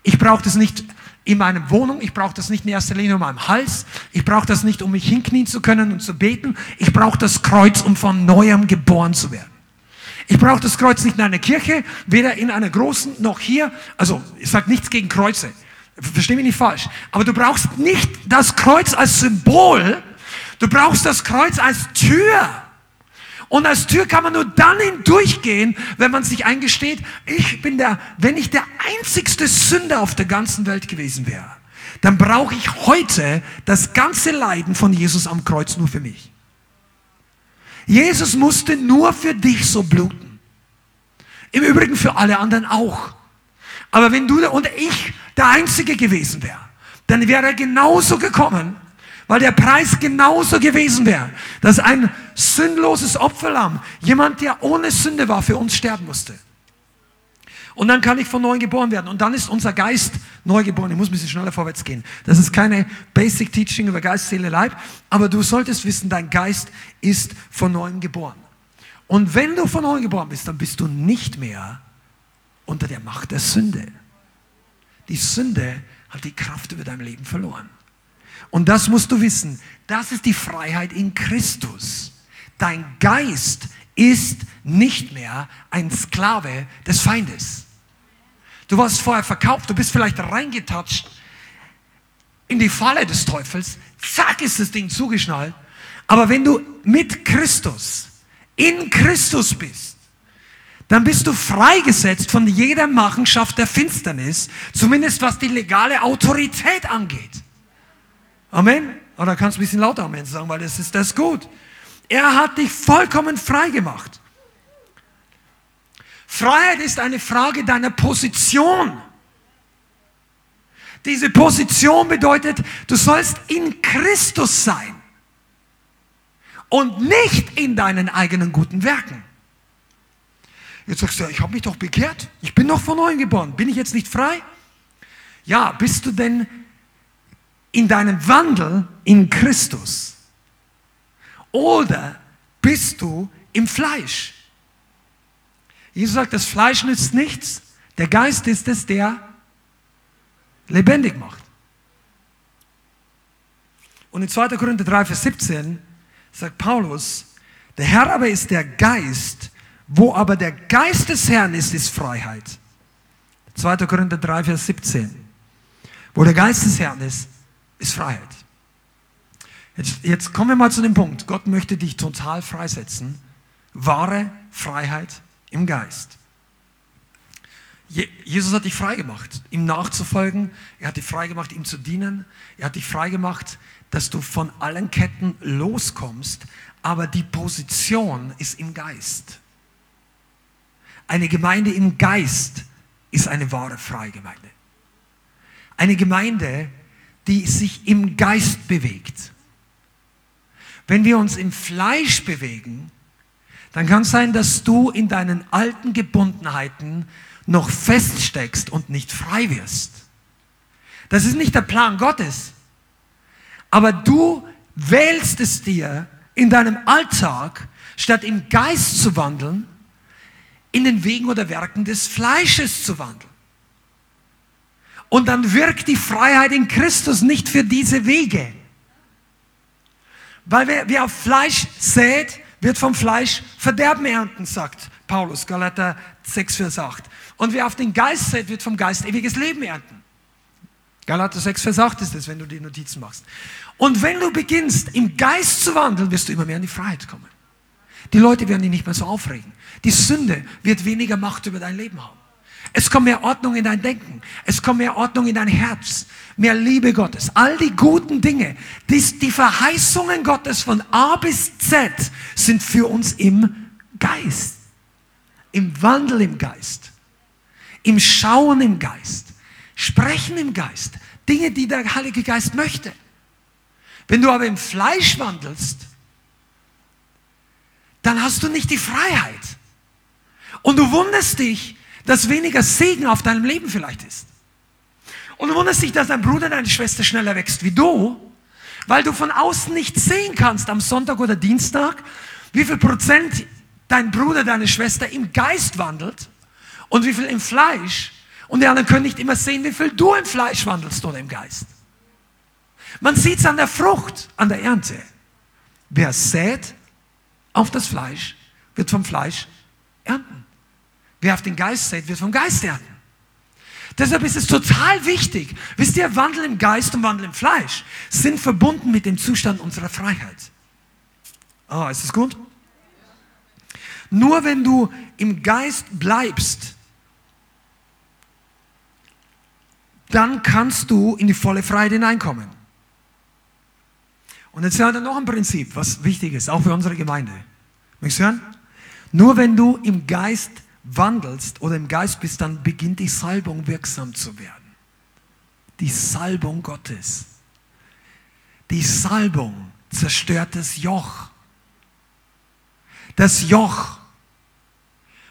Ich brauche das nicht in meiner Wohnung, ich brauche das nicht in erster Linie um meinem Hals, ich brauche das nicht, um mich hinknien zu können und zu beten, ich brauche das Kreuz, um von neuem geboren zu werden. Ich brauche das Kreuz nicht in einer Kirche, weder in einer großen noch hier. Also, ich sage nichts gegen Kreuze. Versteh mich nicht falsch. Aber du brauchst nicht das Kreuz als Symbol. Du brauchst das Kreuz als Tür. Und als Tür kann man nur dann hindurchgehen, wenn man sich eingesteht, ich bin der, wenn ich der einzigste Sünder auf der ganzen Welt gewesen wäre, dann brauche ich heute das ganze Leiden von Jesus am Kreuz nur für mich. Jesus musste nur für dich so bluten. Im Übrigen für alle anderen auch. Aber wenn du und ich der Einzige gewesen wäre, dann wäre er genauso gekommen weil der Preis genauso gewesen wäre, dass ein sündloses Opferlamm, jemand, der ohne Sünde war, für uns sterben musste. Und dann kann ich von neuem geboren werden. Und dann ist unser Geist neu geboren. Ich muss ein bisschen schneller vorwärts gehen. Das ist keine Basic Teaching über Geist, Seele, Leib. Aber du solltest wissen, dein Geist ist von neuem geboren. Und wenn du von neuem geboren bist, dann bist du nicht mehr unter der Macht der Sünde. Die Sünde hat die Kraft über dein Leben verloren. Und das musst du wissen. Das ist die Freiheit in Christus. Dein Geist ist nicht mehr ein Sklave des Feindes. Du warst vorher verkauft, du bist vielleicht reingetatscht in die Falle des Teufels, zack ist das Ding zugeschnallt. Aber wenn du mit Christus, in Christus bist, dann bist du freigesetzt von jeder Machenschaft der Finsternis, zumindest was die legale Autorität angeht. Amen. Oder kannst du ein bisschen lauter Amen sagen, weil das ist das gut. Er hat dich vollkommen frei gemacht. Freiheit ist eine Frage deiner Position. Diese Position bedeutet, du sollst in Christus sein und nicht in deinen eigenen guten Werken. Jetzt sagst du, ich habe mich doch bekehrt, ich bin doch von neuem geboren, bin ich jetzt nicht frei? Ja, bist du denn in deinem Wandel in Christus? Oder bist du im Fleisch? Jesus sagt, das Fleisch nützt nichts, der Geist ist es, der lebendig macht. Und in 2. Korinther 3, Vers 17 sagt Paulus, der Herr aber ist der Geist, wo aber der Geist des Herrn ist, ist Freiheit. 2. Korinther 3, Vers 17. Wo der Geist des Herrn ist, ist Freiheit. Jetzt, jetzt kommen wir mal zu dem Punkt. Gott möchte dich total freisetzen. Wahre Freiheit im Geist. Jesus hat dich freigemacht, ihm nachzufolgen. Er hat dich freigemacht, ihm zu dienen. Er hat dich freigemacht, dass du von allen Ketten loskommst. Aber die Position ist im Geist. Eine Gemeinde im Geist ist eine wahre Freigemeinde. Eine Gemeinde, die sich im Geist bewegt. Wenn wir uns im Fleisch bewegen, dann kann es sein, dass du in deinen alten Gebundenheiten noch feststeckst und nicht frei wirst. Das ist nicht der Plan Gottes. Aber du wählst es dir in deinem Alltag, statt im Geist zu wandeln, in den Wegen oder Werken des Fleisches zu wandeln. Und dann wirkt die Freiheit in Christus nicht für diese Wege. Weil wer, wer auf Fleisch sät, wird vom Fleisch Verderben ernten, sagt Paulus, Galater 6, Vers 8. Und wer auf den Geist sät, wird vom Geist ewiges Leben ernten. Galater 6, Vers 8 ist es, wenn du die Notizen machst. Und wenn du beginnst, im Geist zu wandeln, wirst du immer mehr in die Freiheit kommen. Die Leute werden dich nicht mehr so aufregen. Die Sünde wird weniger Macht über dein Leben haben. Es kommt mehr Ordnung in dein Denken. Es kommt mehr Ordnung in dein Herz. Mehr Liebe Gottes. All die guten Dinge, die, die Verheißungen Gottes von A bis Z sind für uns im Geist. Im Wandel im Geist. Im Schauen im Geist. Sprechen im Geist. Dinge, die der Heilige Geist möchte. Wenn du aber im Fleisch wandelst, dann hast du nicht die Freiheit. Und du wunderst dich, dass weniger Segen auf deinem Leben vielleicht ist. Und du wunderst dich, dass dein Bruder, deine Schwester schneller wächst wie du, weil du von außen nicht sehen kannst am Sonntag oder Dienstag, wie viel Prozent dein Bruder, deine Schwester im Geist wandelt und wie viel im Fleisch. Und die anderen können nicht immer sehen, wie viel du im Fleisch wandelst oder im Geist. Man sieht es an der Frucht, an der Ernte. Wer sät auf das Fleisch, wird vom Fleisch ernten. Wer auf den Geist sät, wird vom Geist ernten. Deshalb ist es total wichtig. Wisst ihr, Wandel im Geist und Wandel im Fleisch sind verbunden mit dem Zustand unserer Freiheit. Ah, oh, ist das gut? Nur wenn du im Geist bleibst, dann kannst du in die volle Freiheit hineinkommen. Und jetzt hören wir noch ein Prinzip, was wichtig ist, auch für unsere Gemeinde. Möchtest du hören? Nur wenn du im Geist wandelst oder im Geist bist, dann beginnt die Salbung wirksam zu werden. Die Salbung Gottes. Die Salbung zerstört das Joch. Das Joch.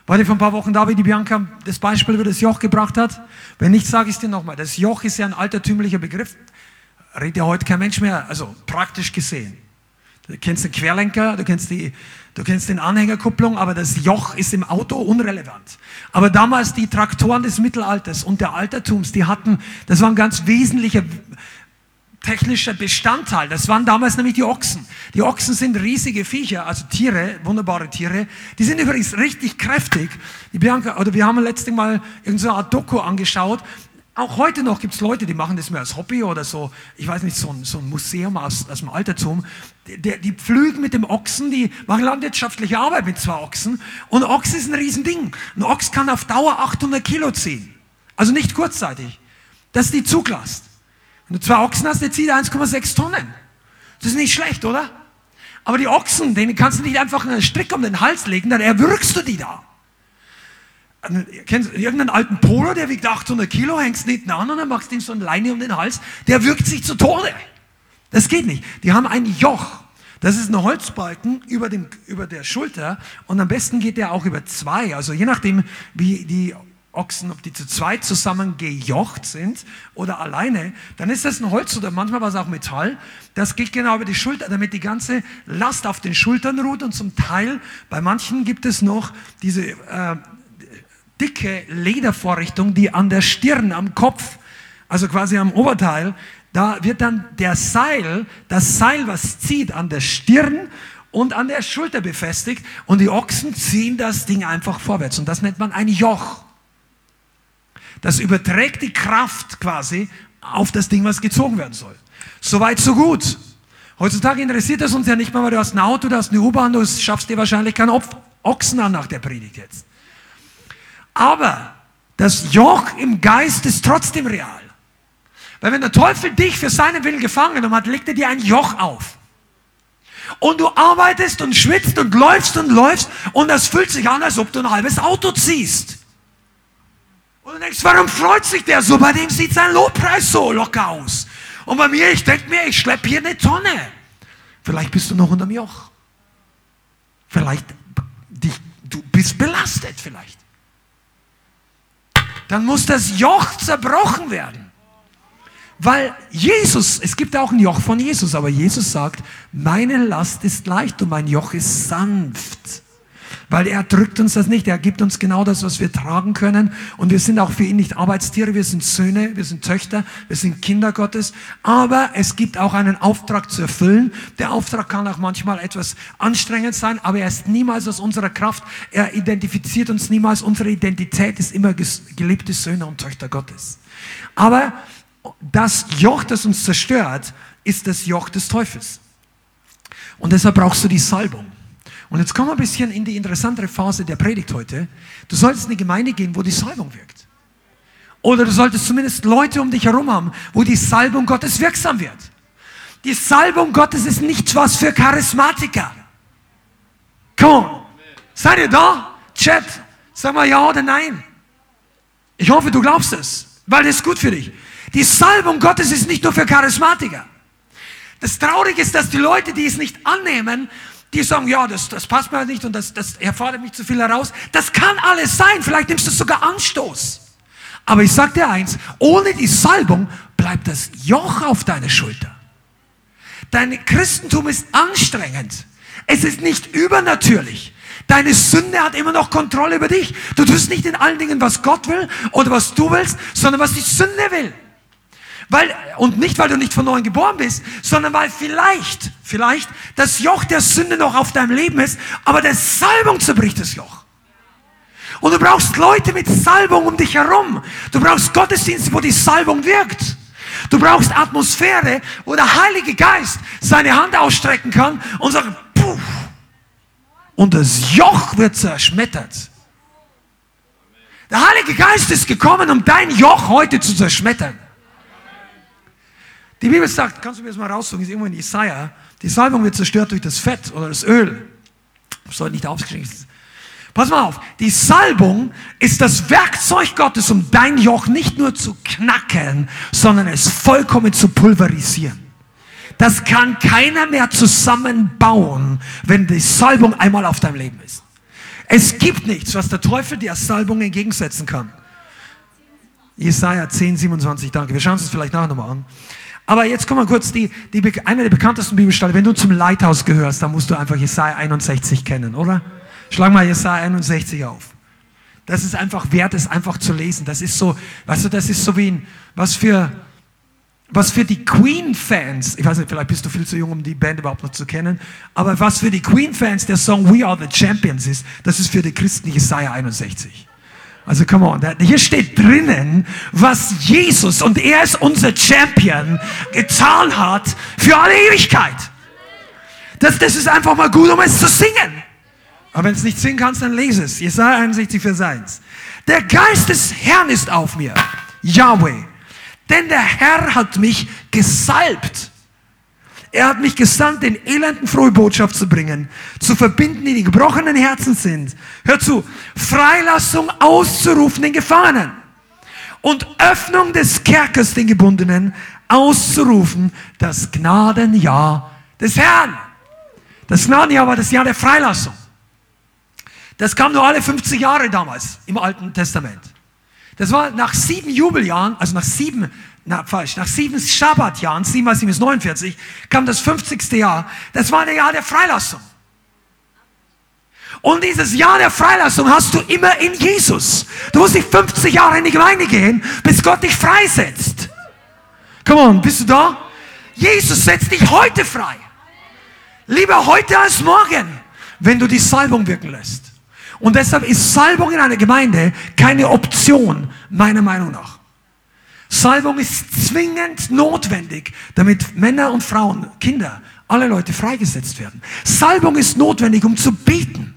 War die vor ein paar Wochen da, wie die Bianca das Beispiel über das Joch gebracht hat? Wenn nicht, sage ich es dir nochmal. Das Joch ist ja ein altertümlicher Begriff redet ja heute kein Mensch mehr, also praktisch gesehen. Du kennst den Querlenker, du kennst, die, du kennst den Anhängerkupplung, aber das Joch ist im Auto unrelevant. Aber damals die Traktoren des Mittelalters und der Altertums, die hatten, das waren ganz wesentliche technischer Bestandteil. Das waren damals nämlich die Ochsen. Die Ochsen sind riesige Viecher, also Tiere, wunderbare Tiere. Die sind übrigens richtig kräftig. Die Bianca, oder wir haben letztens mal irgendeine Art Doku angeschaut. Auch heute noch gibt es Leute, die machen das mehr als Hobby oder so, ich weiß nicht, so ein, so ein Museum aus, aus dem Altertum. Die, die, pflügen mit dem Ochsen, die machen landwirtschaftliche Arbeit mit zwei Ochsen. Und Ochs ist ein Riesending. Ein Ochs kann auf Dauer 800 Kilo ziehen. Also nicht kurzzeitig. Das ist die Zuglast. Wenn du zwei Ochsen hast, der zieht 1,6 Tonnen. Das ist nicht schlecht, oder? Aber die Ochsen, denen kannst du nicht einfach einen Strick um den Hals legen, dann erwürgst du die da. Kennst du irgendeinen alten Polo, der wiegt 800 Kilo, hängst hinten an und dann machst du ihm so eine Leine um den Hals, der wirkt sich zu Tode. Das geht nicht. Die haben ein Joch. Das ist ein Holzbalken über, dem, über der Schulter und am besten geht der auch über zwei. Also je nachdem, wie die Ochsen, ob die zu zweit zusammen gejocht sind oder alleine, dann ist das ein Holz oder manchmal war es auch Metall. Das geht genau über die Schulter, damit die ganze Last auf den Schultern ruht und zum Teil, bei manchen gibt es noch diese äh, dicke Ledervorrichtung, die an der Stirn, am Kopf, also quasi am Oberteil, da wird dann der Seil, das Seil, was zieht an der Stirn und an der Schulter befestigt und die Ochsen ziehen das Ding einfach vorwärts und das nennt man ein Joch. Das überträgt die Kraft quasi auf das Ding, was gezogen werden soll. Soweit, so gut. Heutzutage interessiert das uns ja nicht mehr, weil du hast ein Auto, du hast eine U-Bahn, du schaffst dir wahrscheinlich keinen Ochsen an nach der Predigt jetzt. Aber das Joch im Geist ist trotzdem real. Weil wenn der Teufel dich für seinen Willen gefangen genommen hat, legt er dir ein Joch auf. Und du arbeitest und schwitzt und läufst und läufst und das fühlt sich an, als ob du ein halbes Auto ziehst. Und du denkst, warum freut sich der so? Bei dem sieht sein Lobpreis so locker aus. Und bei mir, ich denke mir, ich schleppe hier eine Tonne. Vielleicht bist du noch unter dem Joch. Vielleicht, dich, du bist belastet vielleicht. Dann muss das Joch zerbrochen werden. Weil Jesus, es gibt auch ein Joch von Jesus, aber Jesus sagt, meine Last ist leicht und mein Joch ist sanft. Weil er drückt uns das nicht. Er gibt uns genau das, was wir tragen können. Und wir sind auch für ihn nicht Arbeitstiere. Wir sind Söhne, wir sind Töchter, wir sind Kinder Gottes. Aber es gibt auch einen Auftrag zu erfüllen. Der Auftrag kann auch manchmal etwas anstrengend sein, aber er ist niemals aus unserer Kraft. Er identifiziert uns niemals. Unsere Identität ist immer geliebte Söhne und Töchter Gottes. Aber das Joch, das uns zerstört, ist das Joch des Teufels. Und deshalb brauchst du die Salbung. Und jetzt kommen wir ein bisschen in die interessantere Phase der Predigt heute. Du solltest in eine Gemeinde gehen, wo die Salbung wirkt. Oder du solltest zumindest Leute um dich herum haben, wo die Salbung Gottes wirksam wird. Die Salbung Gottes ist nicht was für Charismatiker. Komm, seid ihr da? Chat, sag mal ja oder nein. Ich hoffe, du glaubst es, weil das ist gut für dich. Die Salbung Gottes ist nicht nur für Charismatiker. Das Traurige ist, dass die Leute, die es nicht annehmen, die sagen, ja, das, das passt mir halt nicht und das, das erfordert mich zu viel heraus. Das kann alles sein. Vielleicht nimmst du sogar Anstoß. Aber ich sag dir eins, ohne die Salbung bleibt das Joch auf deine Schulter. Dein Christentum ist anstrengend. Es ist nicht übernatürlich. Deine Sünde hat immer noch Kontrolle über dich. Du tust nicht in allen Dingen, was Gott will oder was du willst, sondern was die Sünde will. Weil, und nicht, weil du nicht von neuem geboren bist, sondern weil vielleicht, vielleicht das Joch der Sünde noch auf deinem Leben ist, aber der Salbung zerbricht das Joch. Und du brauchst Leute mit Salbung um dich herum. Du brauchst Gottesdienste, wo die Salbung wirkt. Du brauchst Atmosphäre, wo der Heilige Geist seine Hand ausstrecken kann und sagt, puh. Und das Joch wird zerschmettert. Der Heilige Geist ist gekommen, um dein Joch heute zu zerschmettern. Die Bibel sagt, kannst du mir das mal raussuchen, ist irgendwo in Jesaja, die Salbung wird zerstört durch das Fett oder das Öl. Das soll nicht aufgeschrieben Pass mal auf, die Salbung ist das Werkzeug Gottes, um dein Joch nicht nur zu knacken, sondern es vollkommen zu pulverisieren. Das kann keiner mehr zusammenbauen, wenn die Salbung einmal auf deinem Leben ist. Es gibt nichts, was der Teufel der Salbung entgegensetzen kann. Jesaja 10, 27, danke. Wir schauen uns das vielleicht nachher nochmal an. Aber jetzt kommen wir kurz, die, die, eine der bekanntesten Bibelstellen. Wenn du zum Leithaus gehörst, dann musst du einfach Jesaja 61 kennen, oder? Schlag mal Jesaja 61 auf. Das ist einfach wert, es einfach zu lesen. Das ist so, weißt du, das ist so wie ein, was für, was für die Queen-Fans, ich weiß nicht, vielleicht bist du viel zu jung, um die Band überhaupt noch zu kennen, aber was für die Queen-Fans der Song We Are the Champions ist, das ist für die Christen Jesaja 61. Also come on, hier steht drinnen, was Jesus, und er ist unser Champion, getan hat für alle Ewigkeit. Das, das ist einfach mal gut, um es zu singen. Aber wenn es nicht singen kannst, dann lese es. Jesaja 61, Vers 1. Der Geist des Herrn ist auf mir, Yahweh denn der Herr hat mich gesalbt. Er hat mich gesandt, den Elenden frohe Botschaft zu bringen, zu verbinden, die die gebrochenen Herzen sind. Hör zu, Freilassung auszurufen den Gefangenen und Öffnung des Kerkers den Gebundenen auszurufen, das Gnadenjahr des Herrn. Das Gnadenjahr war das Jahr der Freilassung. Das kam nur alle 50 Jahre damals im Alten Testament. Das war nach sieben Jubeljahren, also nach sieben, na, falsch, nach sieben Schabbatjahren, sieben mal sieben ist 49, kam das 50. Jahr. Das war ein Jahr der Freilassung. Und dieses Jahr der Freilassung hast du immer in Jesus. Du musst nicht 50 Jahre in die Gemeinde gehen, bis Gott dich freisetzt. Come on, bist du da? Jesus setzt dich heute frei. Lieber heute als morgen, wenn du die Salbung wirken lässt. Und deshalb ist Salbung in einer Gemeinde keine Option, meiner Meinung nach. Salbung ist zwingend notwendig, damit Männer und Frauen, Kinder, alle Leute freigesetzt werden. Salbung ist notwendig, um zu beten.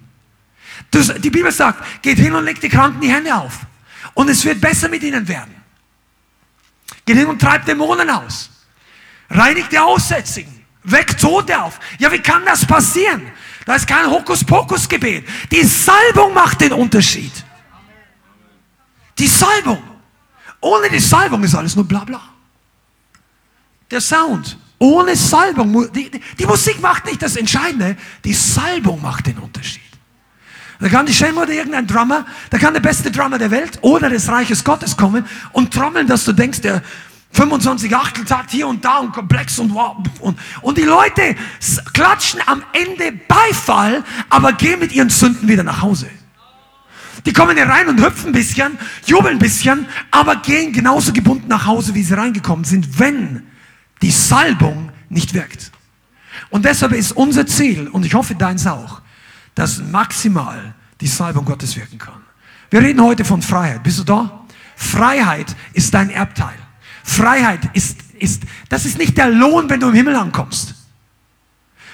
Das, die Bibel sagt, geht hin und legt die Kranken die Hände auf. Und es wird besser mit ihnen werden. Geht hin und treibt Dämonen aus. Reinigt die Aussätzigen. Weckt Tote auf. Ja, wie kann das passieren? Da ist kein Hokuspokus-Gebet. Die Salbung macht den Unterschied. Die Salbung. Ohne die Salbung ist alles nur bla bla. Der Sound. Ohne Salbung. Die, die, die Musik macht nicht das Entscheidende. Die Salbung macht den Unterschied. Da kann die Shame oder irgendein Drummer, da kann der beste Drummer der Welt oder des Reiches Gottes kommen und trommeln, dass du denkst, der 25 Achteltakt hier und da und komplex und wow. Und, und die Leute klatschen am Ende Beifall, aber gehen mit ihren Sünden wieder nach Hause. Die kommen hier rein und hüpfen ein bisschen, jubeln ein bisschen, aber gehen genauso gebunden nach Hause, wie sie reingekommen sind, wenn die Salbung nicht wirkt. Und deshalb ist unser Ziel, und ich hoffe deins auch, dass maximal die Salbung Gottes wirken kann. Wir reden heute von Freiheit. Bist du da? Freiheit ist dein Erbteil. Freiheit ist, ist, das ist nicht der Lohn, wenn du im Himmel ankommst.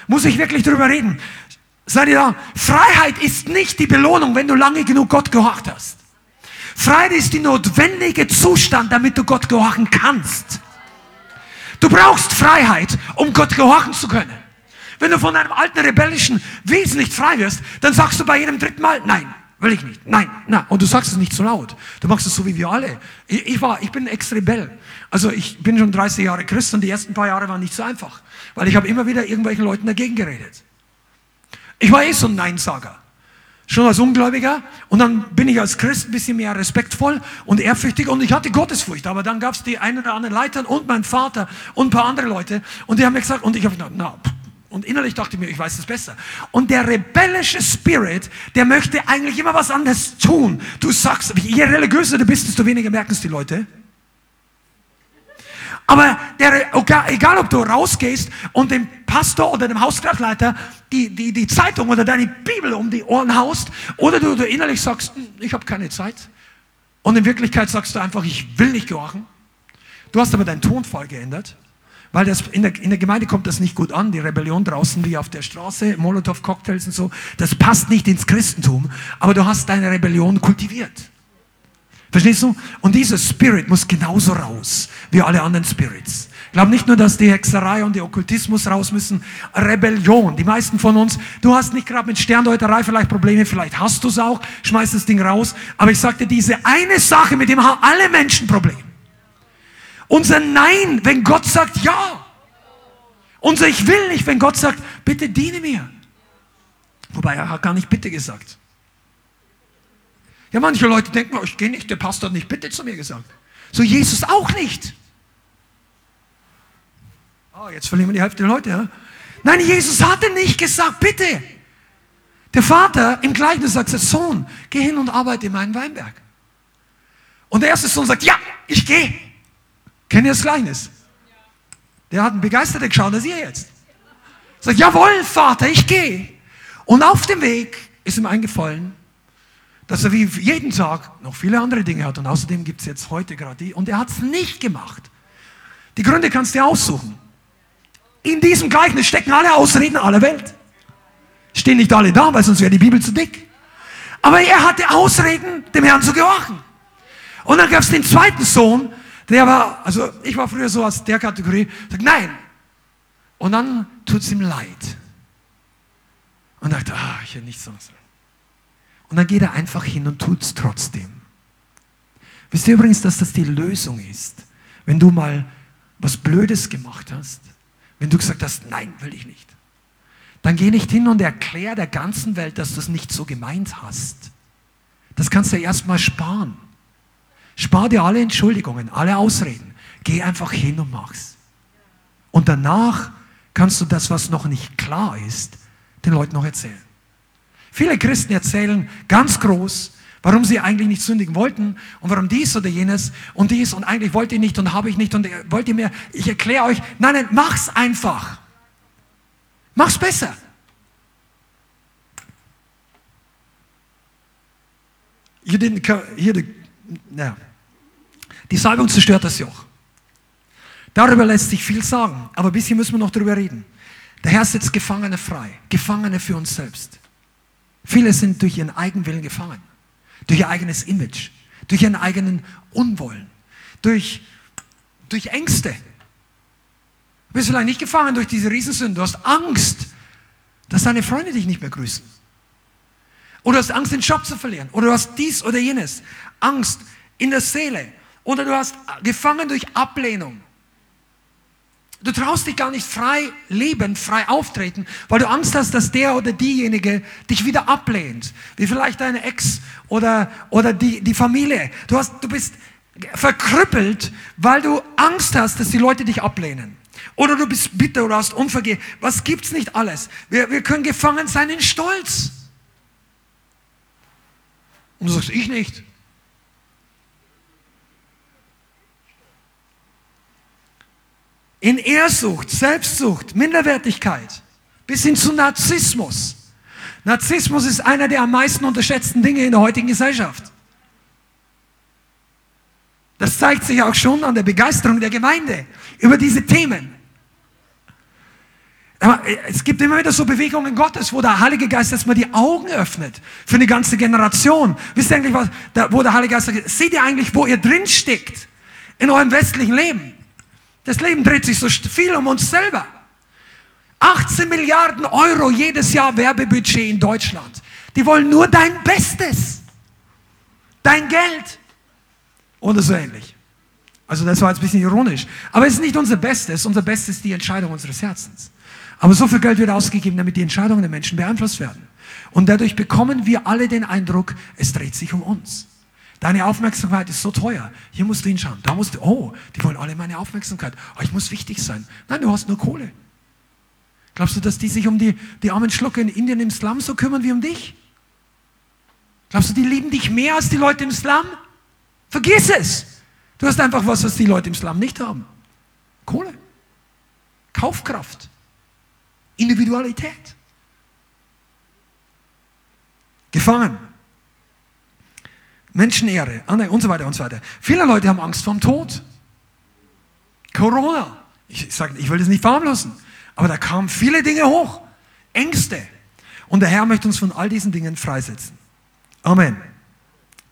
Muss ich wirklich darüber reden? Seid ihr da? Freiheit ist nicht die Belohnung, wenn du lange genug Gott gehorcht hast. Freiheit ist die notwendige Zustand, damit du Gott gehorchen kannst. Du brauchst Freiheit, um Gott gehorchen zu können. Wenn du von einem alten rebellischen Wesen nicht frei wirst, dann sagst du bei jedem dritten Mal, nein, Will ich nicht. Nein, nein. Und du sagst es nicht zu laut. Du machst es so wie wir alle. Ich, ich war, ich bin Ex-Rebell. Also ich bin schon 30 Jahre Christ und die ersten paar Jahre waren nicht so einfach. Weil ich habe immer wieder irgendwelchen Leuten dagegen geredet. Ich war eh so ein Neinsager. Schon als Ungläubiger. Und dann bin ich als Christ ein bisschen mehr respektvoll und ehrfürchtig und ich hatte Gottesfurcht. Aber dann gab es die einen oder anderen Leiter und mein Vater und ein paar andere Leute. Und die haben mir gesagt, und ich habe gesagt, na, und innerlich dachte ich mir, ich weiß es besser. Und der rebellische Spirit, der möchte eigentlich immer was anderes tun. Du sagst, je religiöser du bist, desto weniger merken es die Leute. Aber der, egal ob du rausgehst und dem Pastor oder dem Hauskraftleiter die, die, die Zeitung oder deine Bibel um die Ohren haust, oder du, du innerlich sagst, hm, ich habe keine Zeit. Und in Wirklichkeit sagst du einfach, ich will nicht gehorchen. Du hast aber deinen Tonfall geändert. Weil das, in, der, in der Gemeinde kommt das nicht gut an, die Rebellion draußen wie auf der Straße, Molotow-Cocktails und so. Das passt nicht ins Christentum, aber du hast deine Rebellion kultiviert. Verstehst du? Und dieser Spirit muss genauso raus wie alle anderen Spirits. Ich glaube nicht nur, dass die Hexerei und der Okkultismus raus müssen. Rebellion. Die meisten von uns, du hast nicht gerade mit Sterndeuterei vielleicht Probleme, vielleicht hast du es auch, schmeiß das Ding raus. Aber ich sagte, diese eine Sache, mit dem haben alle Menschen Probleme. Unser Nein, wenn Gott sagt Ja. Unser Ich will nicht, wenn Gott sagt, bitte diene mir. Wobei er hat gar nicht bitte gesagt. Ja, manche Leute denken, oh, ich gehe nicht, der Pastor hat nicht bitte zu mir gesagt. So Jesus auch nicht. Oh, jetzt verlieren wir die Hälfte der Leute. Ja? Nein, Jesus hatte nicht gesagt, bitte. Der Vater im Gleichnis sagt, Sohn, geh hin und arbeite in meinem Weinberg. Und der erste Sohn sagt, ja, ich gehe. Kennt ihr das Gleichnis? Der hat einen begeisterter geschaut als ihr jetzt. Sagt, jawohl, Vater, ich gehe. Und auf dem Weg ist ihm eingefallen, dass er wie jeden Tag noch viele andere Dinge hat. Und außerdem gibt es jetzt heute gerade die. Und er hat es nicht gemacht. Die Gründe kannst du dir aussuchen. In diesem Gleichnis stecken alle Ausreden aller Welt. Stehen nicht alle da, weil sonst wäre die Bibel zu dick. Aber er hatte Ausreden, dem Herrn zu gehorchen. Und dann gab es den zweiten Sohn, der war, also ich war früher so aus der Kategorie, sagt nein. Und dann tut es ihm leid. Und dachte, ah, ich hätte nichts sonst. Und dann geht er einfach hin und tut es trotzdem. Wisst ihr übrigens, dass das die Lösung ist, wenn du mal was Blödes gemacht hast, wenn du gesagt hast, nein, will ich nicht, dann geh nicht hin und erklär der ganzen Welt, dass du es nicht so gemeint hast. Das kannst du erstmal sparen. Spar dir alle Entschuldigungen, alle Ausreden. Geh einfach hin und mach's. Und danach kannst du das, was noch nicht klar ist, den Leuten noch erzählen. Viele Christen erzählen ganz groß, warum sie eigentlich nicht sündigen wollten und warum dies oder jenes und dies und eigentlich wollte ich nicht und habe ich nicht und wollt ihr mehr. Ich erkläre euch, nein, nein, mach's einfach. Mach's besser. Hier, den, hier die, ja. die Salbung zerstört das Joch. Darüber lässt sich viel sagen, aber ein bisschen müssen wir noch darüber reden. Der Herr setzt Gefangene frei, Gefangene für uns selbst. Viele sind durch ihren Eigenwillen gefangen, durch ihr eigenes Image, durch ihren eigenen Unwollen, durch, durch Ängste. Du bist vielleicht nicht gefangen durch diese Riesensünden. Du hast Angst, dass deine Freunde dich nicht mehr grüßen. Oder du hast Angst, den Job zu verlieren. Oder du hast dies oder jenes. Angst in der Seele. Oder du hast gefangen durch Ablehnung. Du traust dich gar nicht frei leben, frei auftreten, weil du Angst hast, dass der oder diejenige dich wieder ablehnt. Wie vielleicht deine Ex oder, oder die, die Familie. Du, hast, du bist verkrüppelt, weil du Angst hast, dass die Leute dich ablehnen. Oder du bist bitter oder hast Unvergehen. Was gibt's nicht alles? Wir, wir können gefangen sein in Stolz. Und du sagst, ich nicht. In Ehrsucht, Selbstsucht, Minderwertigkeit, bis hin zu Narzissmus. Narzissmus ist einer der am meisten unterschätzten Dinge in der heutigen Gesellschaft. Das zeigt sich auch schon an der Begeisterung der Gemeinde über diese Themen. Aber es gibt immer wieder so Bewegungen Gottes, wo der Heilige Geist erstmal die Augen öffnet für eine ganze Generation. Wisst ihr eigentlich, was, wo der Heilige Geist sagt, seht ihr eigentlich, wo ihr drin steckt in eurem westlichen Leben? Das Leben dreht sich so viel um uns selber. 18 Milliarden Euro jedes Jahr Werbebudget in Deutschland. Die wollen nur dein Bestes. Dein Geld. Oder so ähnlich. Also das war jetzt ein bisschen ironisch. Aber es ist nicht unser Bestes. Unser Bestes ist die Entscheidung unseres Herzens. Aber so viel Geld wird ausgegeben, damit die Entscheidungen der Menschen beeinflusst werden. Und dadurch bekommen wir alle den Eindruck, es dreht sich um uns. Deine Aufmerksamkeit ist so teuer. Hier musst du hinschauen. Da musst du, oh, die wollen alle meine Aufmerksamkeit. Oh, ich muss wichtig sein. Nein, du hast nur Kohle. Glaubst du, dass die sich um die, die armen Schlucke in Indien im Slum so kümmern wie um dich? Glaubst du, die lieben dich mehr als die Leute im Slum? Vergiss es. Du hast einfach was, was die Leute im Slum nicht haben. Kohle. Kaufkraft. Individualität. Gefangen. Menschenehre und so weiter und so weiter. Viele Leute haben Angst vor dem Tod. Corona. Ich, sage, ich will das nicht verharmlosen, aber da kamen viele Dinge hoch. Ängste. Und der Herr möchte uns von all diesen Dingen freisetzen. Amen.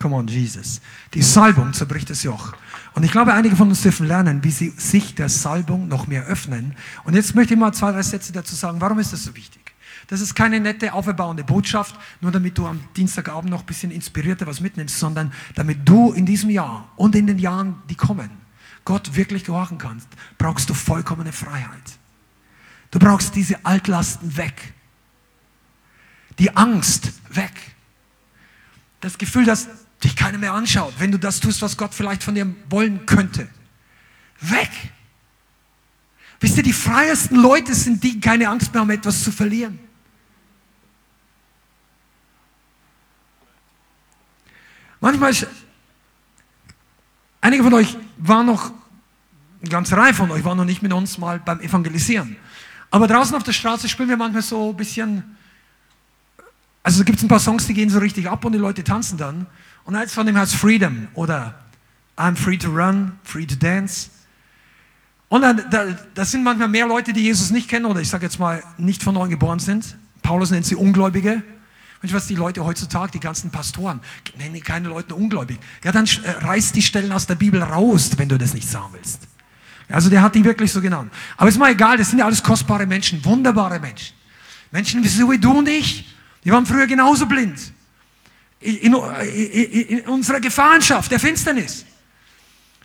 Come on, Jesus. Die Salbung zerbricht das Joch. Und ich glaube, einige von uns dürfen lernen, wie sie sich der Salbung noch mehr öffnen. Und jetzt möchte ich mal zwei, drei Sätze dazu sagen. Warum ist das so wichtig? Das ist keine nette, auferbauende Botschaft, nur damit du am Dienstagabend noch ein bisschen inspirierter was mitnimmst, sondern damit du in diesem Jahr und in den Jahren, die kommen, Gott wirklich gehorchen kannst, brauchst du vollkommene Freiheit. Du brauchst diese Altlasten weg. Die Angst weg. Das Gefühl, dass dich keiner mehr anschaut, wenn du das tust, was Gott vielleicht von dir wollen könnte. Weg. Wisst ihr, die freiesten Leute sind die, die keine Angst mehr haben, etwas zu verlieren. Manchmal, ist, einige von euch waren noch eine ganze Reihe von euch waren noch nicht mit uns mal beim Evangelisieren. Aber draußen auf der Straße spielen wir manchmal so ein bisschen, also gibt es ein paar Songs, die gehen so richtig ab und die Leute tanzen dann. Und eins von dem heißt Freedom oder I'm free to run, free to dance. Und dann, da, das sind manchmal mehr Leute, die Jesus nicht kennen oder ich sage jetzt mal nicht von neuem geboren sind. Paulus nennt sie Ungläubige. Weißt was die Leute heutzutage, die ganzen Pastoren, nennen keine Leute ungläubig. Ja, dann äh, reiß die Stellen aus der Bibel raus, wenn du das nicht sagen willst. Also der hat die wirklich so genannt. Aber ist mal egal, das sind ja alles kostbare Menschen, wunderbare Menschen. Menschen so wie du und ich, die waren früher genauso blind. In, in, in unserer Gefangenschaft, der Finsternis.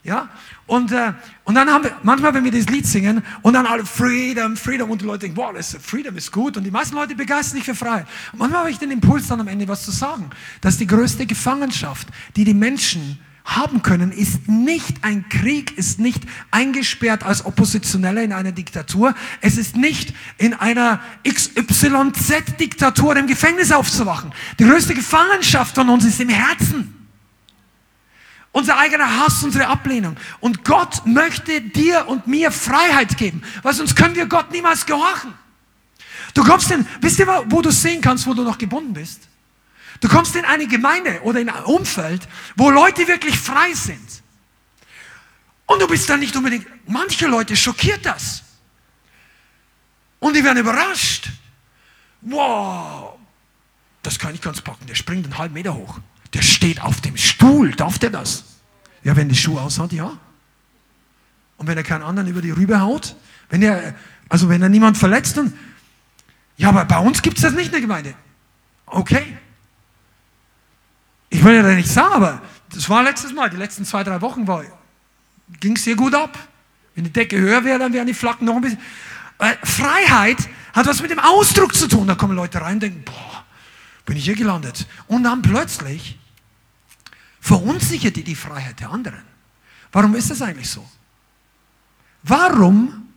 Ja? Und, äh, und dann haben wir, manchmal, wenn wir das Lied singen und dann alle Freedom, Freedom und die Leute denken, wow, das, Freedom ist gut und die meisten Leute begeistern sich für Freiheit. Und manchmal habe ich den Impuls dann am Ende was zu sagen, dass die größte Gefangenschaft, die die Menschen haben können, ist nicht ein Krieg, ist nicht eingesperrt als Oppositionelle in einer Diktatur. Es ist nicht in einer XYZ-Diktatur im Gefängnis aufzuwachen. Die größte Gefangenschaft von uns ist im Herzen. Unser eigener Hass, unsere Ablehnung. Und Gott möchte dir und mir Freiheit geben, weil sonst können wir Gott niemals gehorchen. Du kommst in, wisst ihr, wo du sehen kannst, wo du noch gebunden bist? Du kommst in eine Gemeinde oder in ein Umfeld, wo Leute wirklich frei sind. Und du bist dann nicht unbedingt, manche Leute schockiert das. Und die werden überrascht. Wow, das kann ich ganz packen. Der springt einen halben Meter hoch. Der steht auf dem Stuhl. Darf der das? Ja, wenn die Schuhe aushat, ja. Und wenn er keinen anderen über die Rübe haut, wenn er, also wenn er niemand verletzt, dann, ja, aber bei uns gibt es das nicht in der Gemeinde. Okay. Ich will ja da nicht sagen, aber das war letztes Mal, die letzten zwei, drei Wochen ging es hier gut ab. Wenn die Decke höher wäre, dann wären die Flaggen noch ein bisschen. Äh, Freiheit hat was mit dem Ausdruck zu tun. Da kommen Leute rein und denken, boah, bin ich hier gelandet. Und dann plötzlich verunsichert die Freiheit der anderen. Warum ist das eigentlich so? Warum,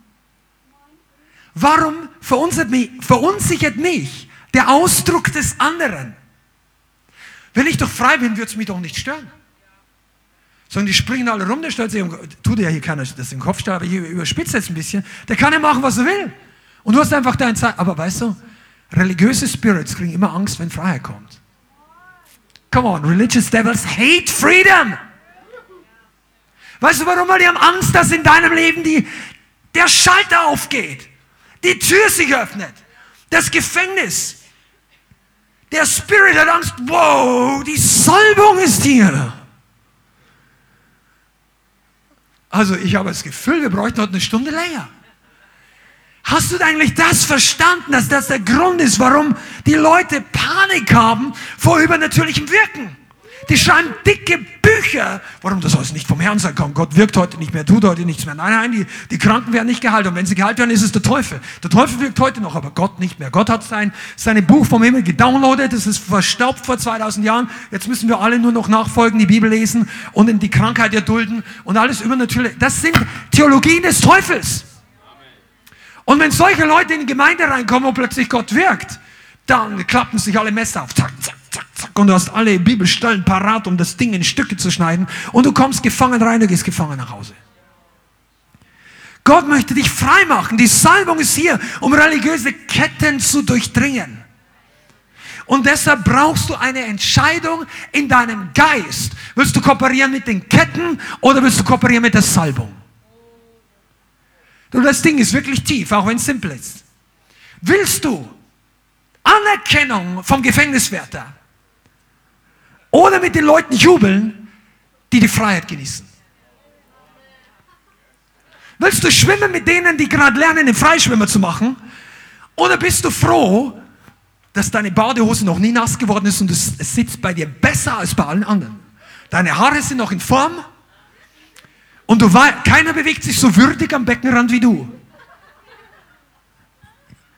warum verunsichert mich, verunsichert mich der Ausdruck des anderen? Wenn ich doch frei bin, wird es mich doch nicht stören. Sondern die springen alle rum, der stellt sich, tut ja hier keiner das im Kopf aber hier überspitzt jetzt ein bisschen, der kann ja machen, was er will. Und du hast einfach dein Zeit. Aber weißt du, religiöse Spirits kriegen immer Angst, wenn Freiheit kommt. Come on, religious devils hate freedom. Weißt du warum? Weil die haben Angst, dass in deinem Leben die, der Schalter aufgeht, die Tür sich öffnet, das Gefängnis der Spirit hat Angst. Wow, die Salbung ist hier. Also ich habe das Gefühl, wir bräuchten heute eine Stunde länger. Hast du eigentlich das verstanden, dass das der Grund ist, warum die Leute Panik haben vor übernatürlichem Wirken? Die schreiben dicke Bücher. Warum das alles nicht vom Herrn sein kann? Gott wirkt heute nicht mehr, tut heute nichts mehr. Nein, nein, die, die Kranken werden nicht geheilt. Und wenn sie geheilt werden, ist es der Teufel. Der Teufel wirkt heute noch, aber Gott nicht mehr. Gott hat sein, sein Buch vom Himmel gedownloadet. Es ist verstaubt vor 2000 Jahren. Jetzt müssen wir alle nur noch nachfolgen, die Bibel lesen und in die Krankheit erdulden und alles übernatürlich. Das sind Theologien des Teufels. Und wenn solche Leute in die Gemeinde reinkommen und plötzlich Gott wirkt, dann klappen sich alle Messer auf. Zack, zack zack, zack, und du hast alle Bibelstellen parat, um das Ding in Stücke zu schneiden, und du kommst gefangen rein, du gehst gefangen nach Hause. Gott möchte dich frei machen. Die Salbung ist hier, um religiöse Ketten zu durchdringen. Und deshalb brauchst du eine Entscheidung in deinem Geist. Willst du kooperieren mit den Ketten oder willst du kooperieren mit der Salbung? Du, das Ding ist wirklich tief, auch wenn es simpel ist. Willst du Anerkennung vom Gefängniswärter oder mit den Leuten jubeln, die die Freiheit genießen. Willst du schwimmen mit denen, die gerade lernen, den Freischwimmer zu machen? Oder bist du froh, dass deine Badehose noch nie nass geworden ist und es, sitzt bei dir besser als bei allen anderen? Deine Haare sind noch in Form und du weißt, keiner bewegt sich so würdig am Beckenrand wie du.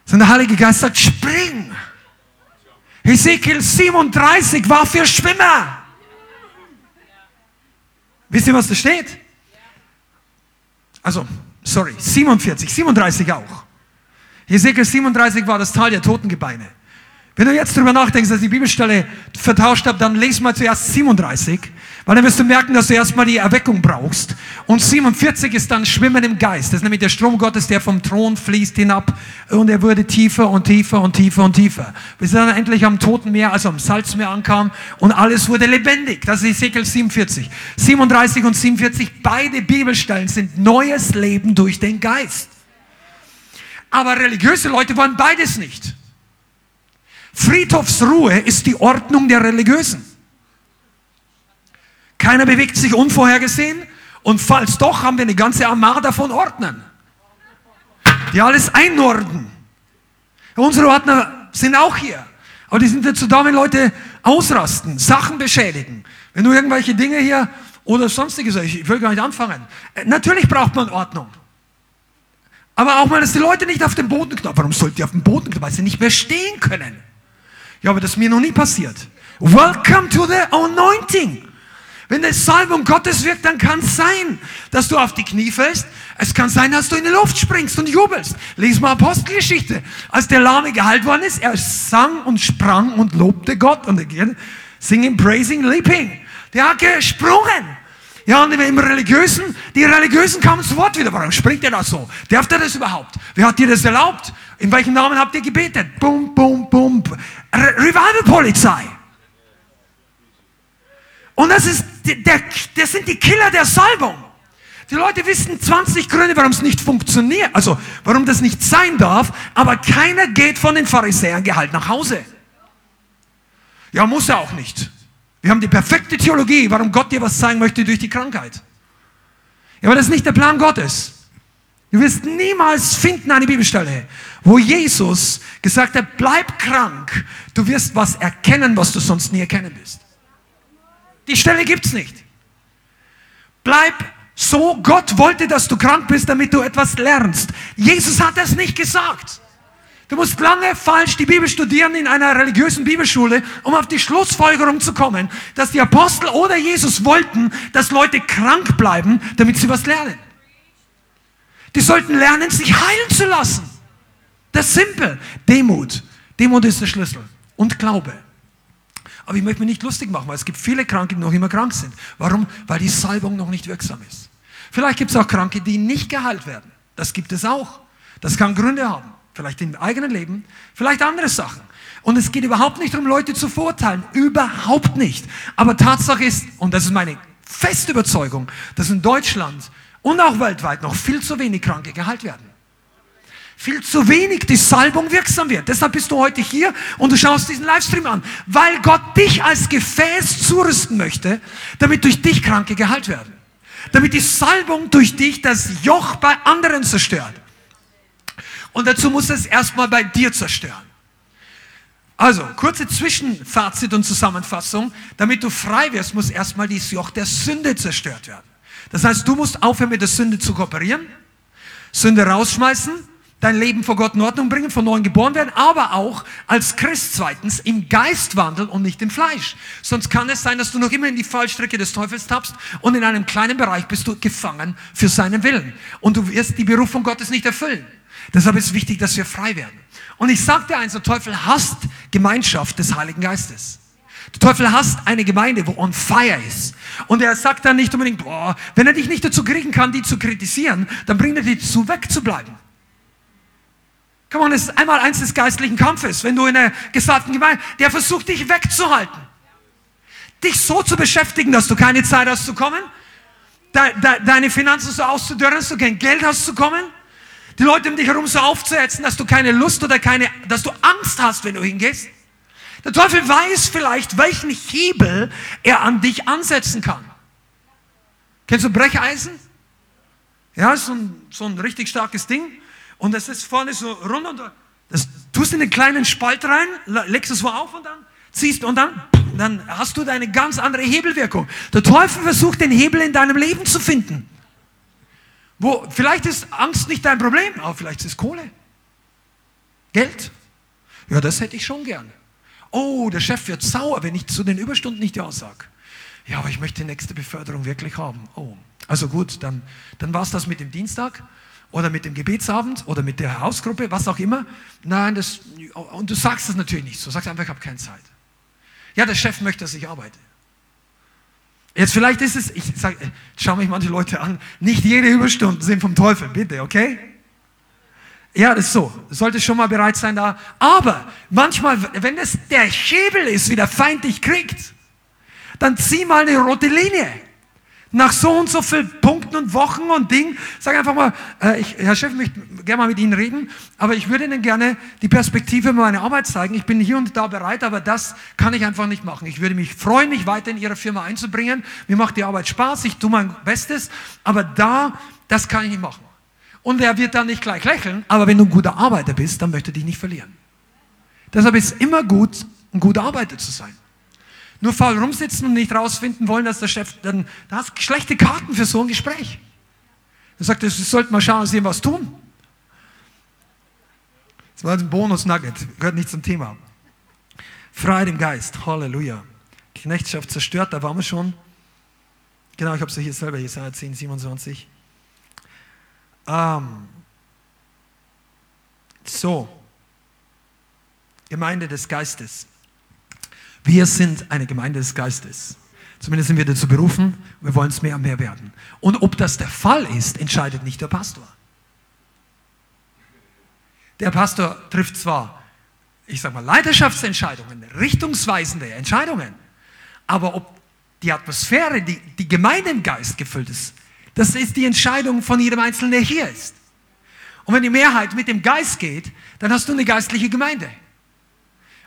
Sondern der Heilige Geist sagt, spring. Ezekiel 37 war für Schwimmer. Wisst ihr, was da steht? Also, sorry, 47, 37 auch. Ezekiel 37 war das Tal der Totengebeine. Wenn du jetzt darüber nachdenkst, dass ich die Bibelstelle vertauscht habe, dann lese mal zuerst 37, weil dann wirst du merken, dass du erstmal die Erweckung brauchst. Und 47 ist dann Schwimmen im Geist. Das ist nämlich der Strom Gottes, der vom Thron fließt hinab und er wurde tiefer und tiefer und tiefer und tiefer. Bis er dann endlich am Toten Meer, also am Salzmeer ankam und alles wurde lebendig. Das ist Ezekiel 47. 37 und 47, beide Bibelstellen sind neues Leben durch den Geist. Aber religiöse Leute wollen beides nicht. Friedhofsruhe ist die Ordnung der Religiösen. Keiner bewegt sich unvorhergesehen und falls doch, haben wir eine ganze Armada von Ordnern, die alles einordnen. Unsere Ordner sind auch hier. Aber die sind dazu da, wenn Leute ausrasten, Sachen beschädigen. Wenn du irgendwelche Dinge hier oder sonstiges, ich will gar nicht anfangen. Äh, natürlich braucht man Ordnung. Aber auch mal, dass die Leute nicht auf den Boden knallen. Warum sollten die auf den Boden knallen? Weil sie nicht mehr stehen können. Ja, aber das ist mir noch nie passiert. Welcome to the anointing. Wenn die Salbung Gottes wirkt, dann kann es sein, dass du auf die Knie fällst. Es kann sein, dass du in die Luft springst und jubelst. Lies mal Apostelgeschichte. Als der Lahme geheilt worden ist, er sang und sprang und lobte Gott. Und again, singing, praising, leaping. Der hat gesprungen. Ja, und im Religiösen, die Religiösen kamen zu Wort wieder. Warum springt er da so? Darf der das überhaupt? Wer hat dir das erlaubt? In welchem Namen habt ihr gebetet? Bum, bum, bum. Revival-Polizei. Und das, ist der, das sind die Killer der Salbung. Die Leute wissen 20 Gründe, warum es nicht funktioniert, also warum das nicht sein darf, aber keiner geht von den Pharisäern geheilt nach Hause. Ja, muss er auch nicht. Wir haben die perfekte Theologie, warum Gott dir was zeigen möchte durch die Krankheit. Ja, aber das ist nicht der Plan Gottes. Du wirst niemals finden eine Bibelstelle, wo Jesus gesagt hat, bleib krank, du wirst was erkennen, was du sonst nie erkennen wirst. Die Stelle gibt's nicht. Bleib so, Gott wollte, dass du krank bist, damit du etwas lernst. Jesus hat das nicht gesagt. Du musst lange falsch die Bibel studieren in einer religiösen Bibelschule, um auf die Schlussfolgerung zu kommen, dass die Apostel oder Jesus wollten, dass Leute krank bleiben, damit sie was lernen. Die sollten lernen, sich heilen zu lassen. Das ist simpel. Demut. Demut ist der Schlüssel. Und Glaube. Aber ich möchte mich nicht lustig machen, weil es gibt viele Kranke, die noch immer krank sind. Warum? Weil die Salbung noch nicht wirksam ist. Vielleicht gibt es auch Kranke, die nicht geheilt werden. Das gibt es auch. Das kann Gründe haben. Vielleicht im eigenen Leben, vielleicht andere Sachen. Und es geht überhaupt nicht darum, Leute zu verurteilen. Überhaupt nicht. Aber Tatsache ist, und das ist meine feste Überzeugung, dass in Deutschland und auch weltweit noch viel zu wenig Kranke geheilt werden. Viel zu wenig die Salbung wirksam wird. Deshalb bist du heute hier und du schaust diesen Livestream an, weil Gott dich als Gefäß zurüsten möchte, damit durch dich Kranke geheilt werden. Damit die Salbung durch dich das Joch bei anderen zerstört. Und dazu muss es erstmal bei dir zerstören. Also, kurze Zwischenfazit und Zusammenfassung. Damit du frei wirst, muss erstmal dieses Joch der Sünde zerstört werden. Das heißt, du musst aufhören, mit der Sünde zu kooperieren, Sünde rausschmeißen, dein Leben vor Gott in Ordnung bringen, von neuem geboren werden, aber auch als Christ zweitens im Geist wandeln und nicht im Fleisch. Sonst kann es sein, dass du noch immer in die Fallstrecke des Teufels tappst und in einem kleinen Bereich bist du gefangen für seinen Willen. Und du wirst die Berufung Gottes nicht erfüllen. Deshalb ist wichtig, dass wir frei werden. Und ich sage dir eins, der Teufel hasst Gemeinschaft des Heiligen Geistes. Der Teufel hasst eine Gemeinde, wo on fire ist. Und er sagt dann nicht unbedingt, boah, wenn er dich nicht dazu kriegen kann, die zu kritisieren, dann bringt er dich dazu, wegzubleiben. Come on, das ist einmal eins des geistlichen Kampfes. Wenn du in einer gesalbten Gemeinde, der versucht dich wegzuhalten. Dich so zu beschäftigen, dass du keine Zeit hast zu kommen, de, de, deine Finanzen so auszudörren, dass du kein Geld hast zu kommen, die Leute um dich herum so aufzuhetzen, dass du keine Lust oder keine, dass du Angst hast, wenn du hingehst. Der Teufel weiß vielleicht, welchen Hebel er an dich ansetzen kann. Kennst du Brecheisen? Ja, so ein, so ein richtig starkes Ding. Und das ist vorne so rund und das tust in einen kleinen Spalt rein, legst es so auf und dann ziehst und dann, dann hast du eine ganz andere Hebelwirkung. Der Teufel versucht den Hebel in deinem Leben zu finden. Wo, vielleicht ist Angst nicht dein Problem, aber vielleicht ist es Kohle. Geld. Ja, das hätte ich schon gern. Oh, der Chef wird sauer, wenn ich zu den Überstunden nicht Ja sage. Ja, aber ich möchte die nächste Beförderung wirklich haben. Oh, also gut, dann, dann war es das mit dem Dienstag. Oder mit dem Gebetsabend oder mit der Hausgruppe, was auch immer. Nein, das, und du sagst es natürlich nicht so. Sagst einfach, ich habe keine Zeit. Ja, der Chef möchte, dass ich arbeite. Jetzt vielleicht ist es, ich sage, schau mich manche Leute an, nicht jede Überstunden sind vom Teufel, bitte, okay? Ja, das ist so. Du solltest schon mal bereit sein da. Aber manchmal, wenn es der Schäbel ist, wie der Feind dich kriegt, dann zieh mal eine rote Linie. Nach so und so vielen Punkten und Wochen und Dingen, sag einfach mal, äh, ich, Herr Chef, ich möchte gerne mal mit Ihnen reden, aber ich würde Ihnen gerne die Perspektive meiner Arbeit zeigen. Ich bin hier und da bereit, aber das kann ich einfach nicht machen. Ich würde mich freuen, mich weiter in Ihre Firma einzubringen. Mir macht die Arbeit Spaß, ich tue mein Bestes, aber da, das kann ich nicht machen. Und er wird dann nicht gleich lächeln, aber wenn du ein guter Arbeiter bist, dann möchte er dich nicht verlieren. Deshalb ist immer gut, ein guter Arbeiter zu sein. Nur faul rumsitzen und nicht rausfinden wollen, dass der Chef, dann, da hast du schlechte Karten für so ein Gespräch. Er sagt, wir sollten mal schauen, dass wir was tun. Das war ein Bonus-Nugget, gehört nicht zum Thema. Freiheit im Geist, Halleluja. Knechtschaft zerstört, da waren wir schon. Genau, ich habe es hier selber, Jesaja 10, 27. Ähm, so, Gemeinde des Geistes. Wir sind eine Gemeinde des Geistes. Zumindest sind wir dazu berufen. Wir wollen es mehr und mehr werden. Und ob das der Fall ist, entscheidet nicht der Pastor. Der Pastor trifft zwar, ich sage mal, Leiterschaftsentscheidungen, richtungsweisende Entscheidungen, aber ob die Atmosphäre, die, die Gemeinde im Geist gefüllt ist, das ist die Entscheidung von jedem Einzelnen, der hier ist. Und wenn die Mehrheit mit dem Geist geht, dann hast du eine geistliche Gemeinde.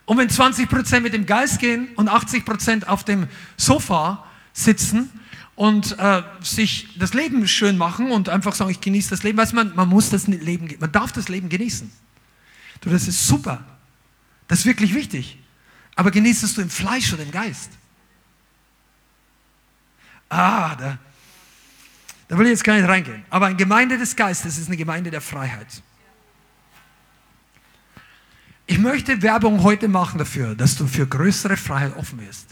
Und wenn 20% mit dem Geist gehen und 80% auf dem Sofa sitzen und äh, sich das Leben schön machen und einfach sagen, ich genieße das Leben, weiß man, man muss das Leben, man darf das Leben genießen. Du, das ist super. Das ist wirklich wichtig. Aber genießt du im Fleisch oder im Geist? Ah, da, da will ich jetzt gar nicht reingehen. Aber eine Gemeinde des Geistes ist eine Gemeinde der Freiheit. Ich möchte Werbung heute machen dafür, dass du für größere Freiheit offen wirst.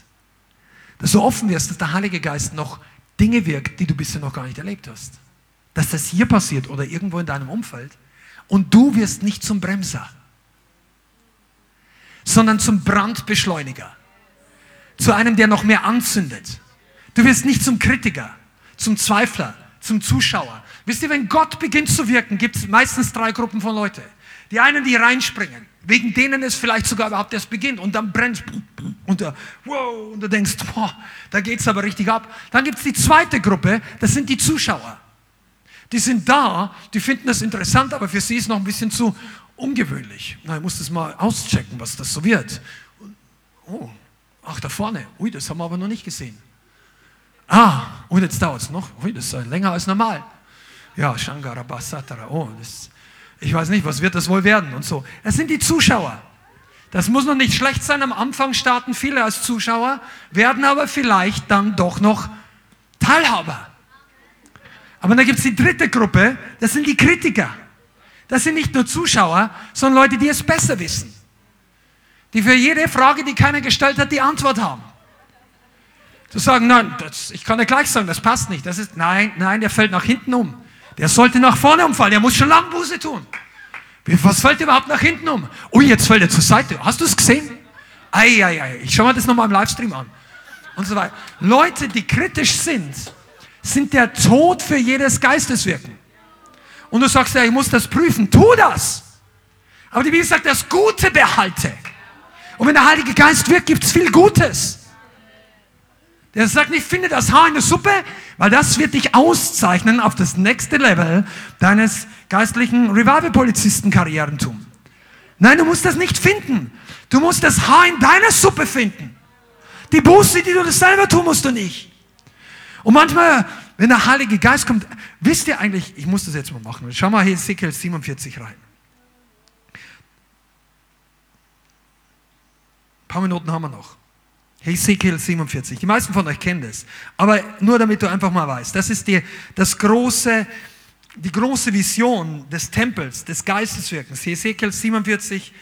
Dass du offen wirst, dass der Heilige Geist noch Dinge wirkt, die du bisher noch gar nicht erlebt hast. Dass das hier passiert oder irgendwo in deinem Umfeld. Und du wirst nicht zum Bremser, sondern zum Brandbeschleuniger. Zu einem, der noch mehr anzündet. Du wirst nicht zum Kritiker, zum Zweifler, zum Zuschauer. Wisst ihr, wenn Gott beginnt zu wirken, gibt es meistens drei Gruppen von Leuten. Die einen, die reinspringen, wegen denen es vielleicht sogar überhaupt erst beginnt und dann brennt und da, wow, und du denkst, boah, da es aber richtig ab. Dann gibt es die zweite Gruppe, das sind die Zuschauer. Die sind da, die finden das interessant, aber für sie ist noch ein bisschen zu ungewöhnlich. Na, ich muss das mal auschecken, was das so wird. Oh, ach, da vorne. Ui, das haben wir aber noch nicht gesehen. Ah, und jetzt dauert es noch. Ui, das ist länger als normal. Ja, Shankara Basatara. Oh, das ich weiß nicht, was wird das wohl werden und so. Es sind die Zuschauer. Das muss noch nicht schlecht sein. Am Anfang starten viele als Zuschauer, werden aber vielleicht dann doch noch Teilhaber. Aber dann gibt es die dritte Gruppe, das sind die Kritiker. Das sind nicht nur Zuschauer, sondern Leute, die es besser wissen. Die für jede Frage, die keiner gestellt hat, die Antwort haben. Zu sagen, nein, das, ich kann dir gleich sagen, das passt nicht. Das ist, nein, nein, der fällt nach hinten um. Der sollte nach vorne umfallen, der muss schon lang Buße tun. Was fällt überhaupt nach hinten um? Ui, jetzt fällt er zur Seite. Hast du es gesehen? Eieiei, ei, ei. ich schaue mir das nochmal im Livestream an. Und so weiter. Leute, die kritisch sind, sind der Tod für jedes Geisteswirken. Und du sagst ja, ich muss das prüfen. Tu das. Aber die Bibel sagt, das Gute behalte. Und wenn der Heilige Geist wirkt, gibt es viel Gutes. Der sagt nicht, finde das Haar in der Suppe, weil das wird dich auszeichnen auf das nächste Level deines geistlichen Revival-Polizisten-Karrierentum. Nein, du musst das nicht finden. Du musst das Haar in deiner Suppe finden. Die Buße, die du das selber tun musst du nicht. Und manchmal, wenn der Heilige Geist kommt, wisst ihr eigentlich, ich muss das jetzt mal machen. Schau mal hier Ezekiel 47 rein. Ein paar Minuten haben wir noch. Hesekiel 47. Die meisten von euch kennen das. Aber nur damit du einfach mal weißt, das ist die, das große, die große Vision des Tempels, des Geisteswirkens. Hesekiel 47,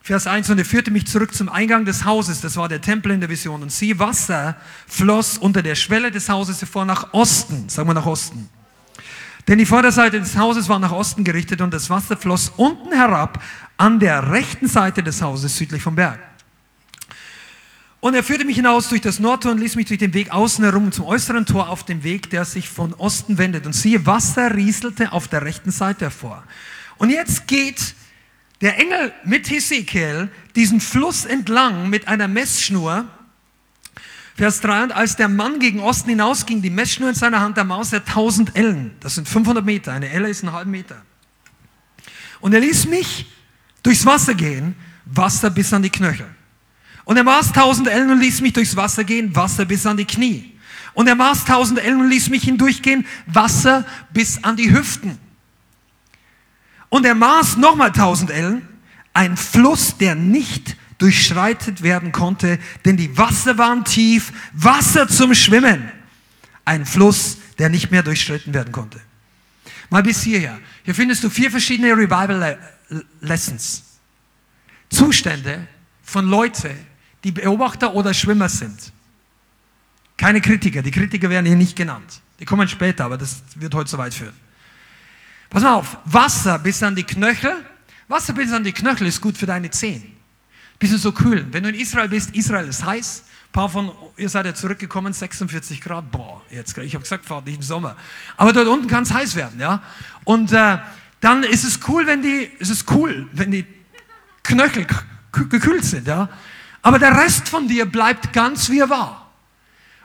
Vers 1. Und er führte mich zurück zum Eingang des Hauses. Das war der Tempel in der Vision. Und sie Wasser floss unter der Schwelle des Hauses hervor nach Osten. Sagen wir nach Osten. Denn die Vorderseite des Hauses war nach Osten gerichtet und das Wasser floss unten herab an der rechten Seite des Hauses südlich vom Berg. Und er führte mich hinaus durch das Nordtor und ließ mich durch den Weg außen herum zum äußeren Tor auf dem Weg, der sich von Osten wendet. Und siehe, Wasser rieselte auf der rechten Seite hervor. Und jetzt geht der Engel mit Hesekiel diesen Fluss entlang mit einer Messschnur. Vers 3, und als der Mann gegen Osten hinausging, die Messschnur in seiner Hand, da maß er 1000 Ellen. Das sind 500 Meter. Eine Elle ist ein halber Meter. Und er ließ mich durchs Wasser gehen, Wasser bis an die Knöchel. Und er maß 1000 Ellen und ließ mich durchs Wasser gehen, Wasser bis an die Knie. Und er maß 1000 Ellen und ließ mich hindurchgehen, Wasser bis an die Hüften. Und er maß nochmal 1000 Ellen, ein Fluss, der nicht durchschreitet werden konnte, denn die Wasser waren tief, Wasser zum Schwimmen. Ein Fluss, der nicht mehr durchschritten werden konnte. Mal bis hierher. Hier findest du vier verschiedene Revival Lessons. Zustände von Leuten, die Beobachter oder Schwimmer sind. Keine Kritiker. Die Kritiker werden hier nicht genannt. Die kommen später, aber das wird heute zu weit führen. Pass mal auf. Wasser bis an die Knöchel. Wasser bis an die Knöchel ist gut für deine Zehen. Bisschen so kühlen. Wenn du in Israel bist, Israel ist heiß. Ein paar von ihr seid ja zurückgekommen, 46 Grad. Boah, jetzt, ich habe gesagt, fahrt nicht im Sommer. Aber dort unten kann es heiß werden, ja. Und äh, dann ist es cool, wenn die, ist es cool, wenn die Knöchel gekühlt sind, ja. Aber der Rest von dir bleibt ganz wie er war.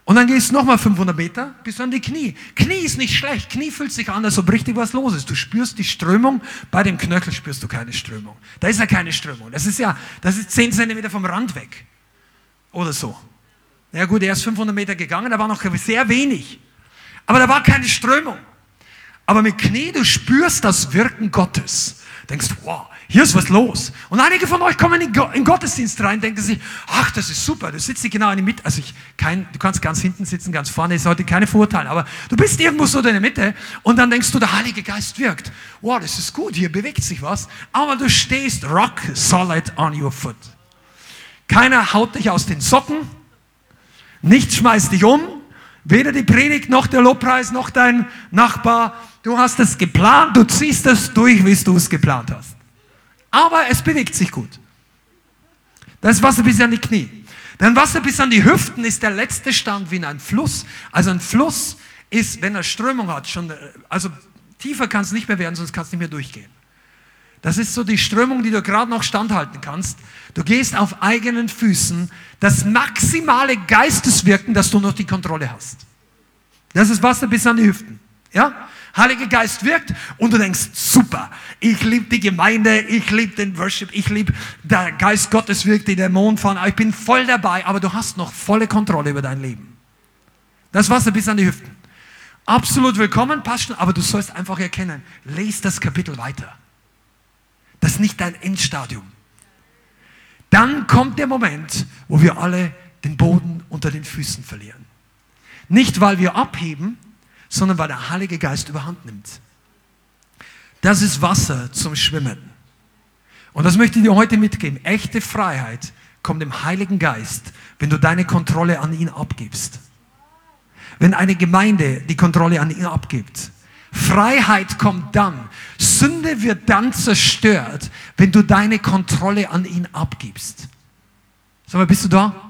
Und dann gehst du nochmal 500 Meter bis an die Knie. Knie ist nicht schlecht. Knie fühlt sich an, als ob richtig was los ist. Du spürst die Strömung. Bei dem Knöchel spürst du keine Strömung. Da ist ja keine Strömung. Das ist ja, das ist 10 Zentimeter vom Rand weg. Oder so. Ja gut, er ist 500 Meter gegangen, da war noch sehr wenig. Aber da war keine Strömung. Aber mit Knie, du spürst das Wirken Gottes. Denkst, wow, hier ist was los. Und einige von euch kommen in, den Gottesdienst rein, denken sich, ach, das ist super, du sitzt genau in der Mitte. Also ich, kein, du kannst ganz hinten sitzen, ganz vorne, ist heute keine Vorurteile, aber du bist irgendwo so in der Mitte und dann denkst du, der Heilige Geist wirkt. Wow, das ist gut, hier bewegt sich was. Aber du stehst rock solid on your foot. Keiner haut dich aus den Socken, nichts schmeißt dich um, weder die Predigt noch der Lobpreis noch dein Nachbar. Du hast es geplant, du ziehst es durch, wie du es geplant hast aber es bewegt sich gut. Das ist Wasser bis an die Knie. Denn Wasser bis an die Hüften ist der letzte Stand wie in einem Fluss. Also ein Fluss ist, wenn er Strömung hat, schon, also tiefer kann es nicht mehr werden, sonst kannst du nicht mehr durchgehen. Das ist so die Strömung, die du gerade noch standhalten kannst. Du gehst auf eigenen Füßen. Das maximale Geisteswirken, dass du noch die Kontrolle hast. Das ist Wasser bis an die Hüften. Ja? Heiliger Geist wirkt und du denkst, super, ich liebe die Gemeinde, ich liebe den Worship, ich liebe, der Geist Gottes wirkt, die Dämonen fahren, ich bin voll dabei, aber du hast noch volle Kontrolle über dein Leben. Das Wasser bis an die Hüften. Absolut willkommen, passt schon, aber du sollst einfach erkennen, lese das Kapitel weiter. Das ist nicht dein Endstadium. Dann kommt der Moment, wo wir alle den Boden unter den Füßen verlieren. Nicht, weil wir abheben, sondern weil der Heilige Geist überhand nimmt. Das ist Wasser zum Schwimmen. Und das möchte ich dir heute mitgeben. Echte Freiheit kommt dem Heiligen Geist, wenn du deine Kontrolle an ihn abgibst. Wenn eine Gemeinde die Kontrolle an ihn abgibt. Freiheit kommt dann. Sünde wird dann zerstört, wenn du deine Kontrolle an ihn abgibst. Sag mal, bist du da?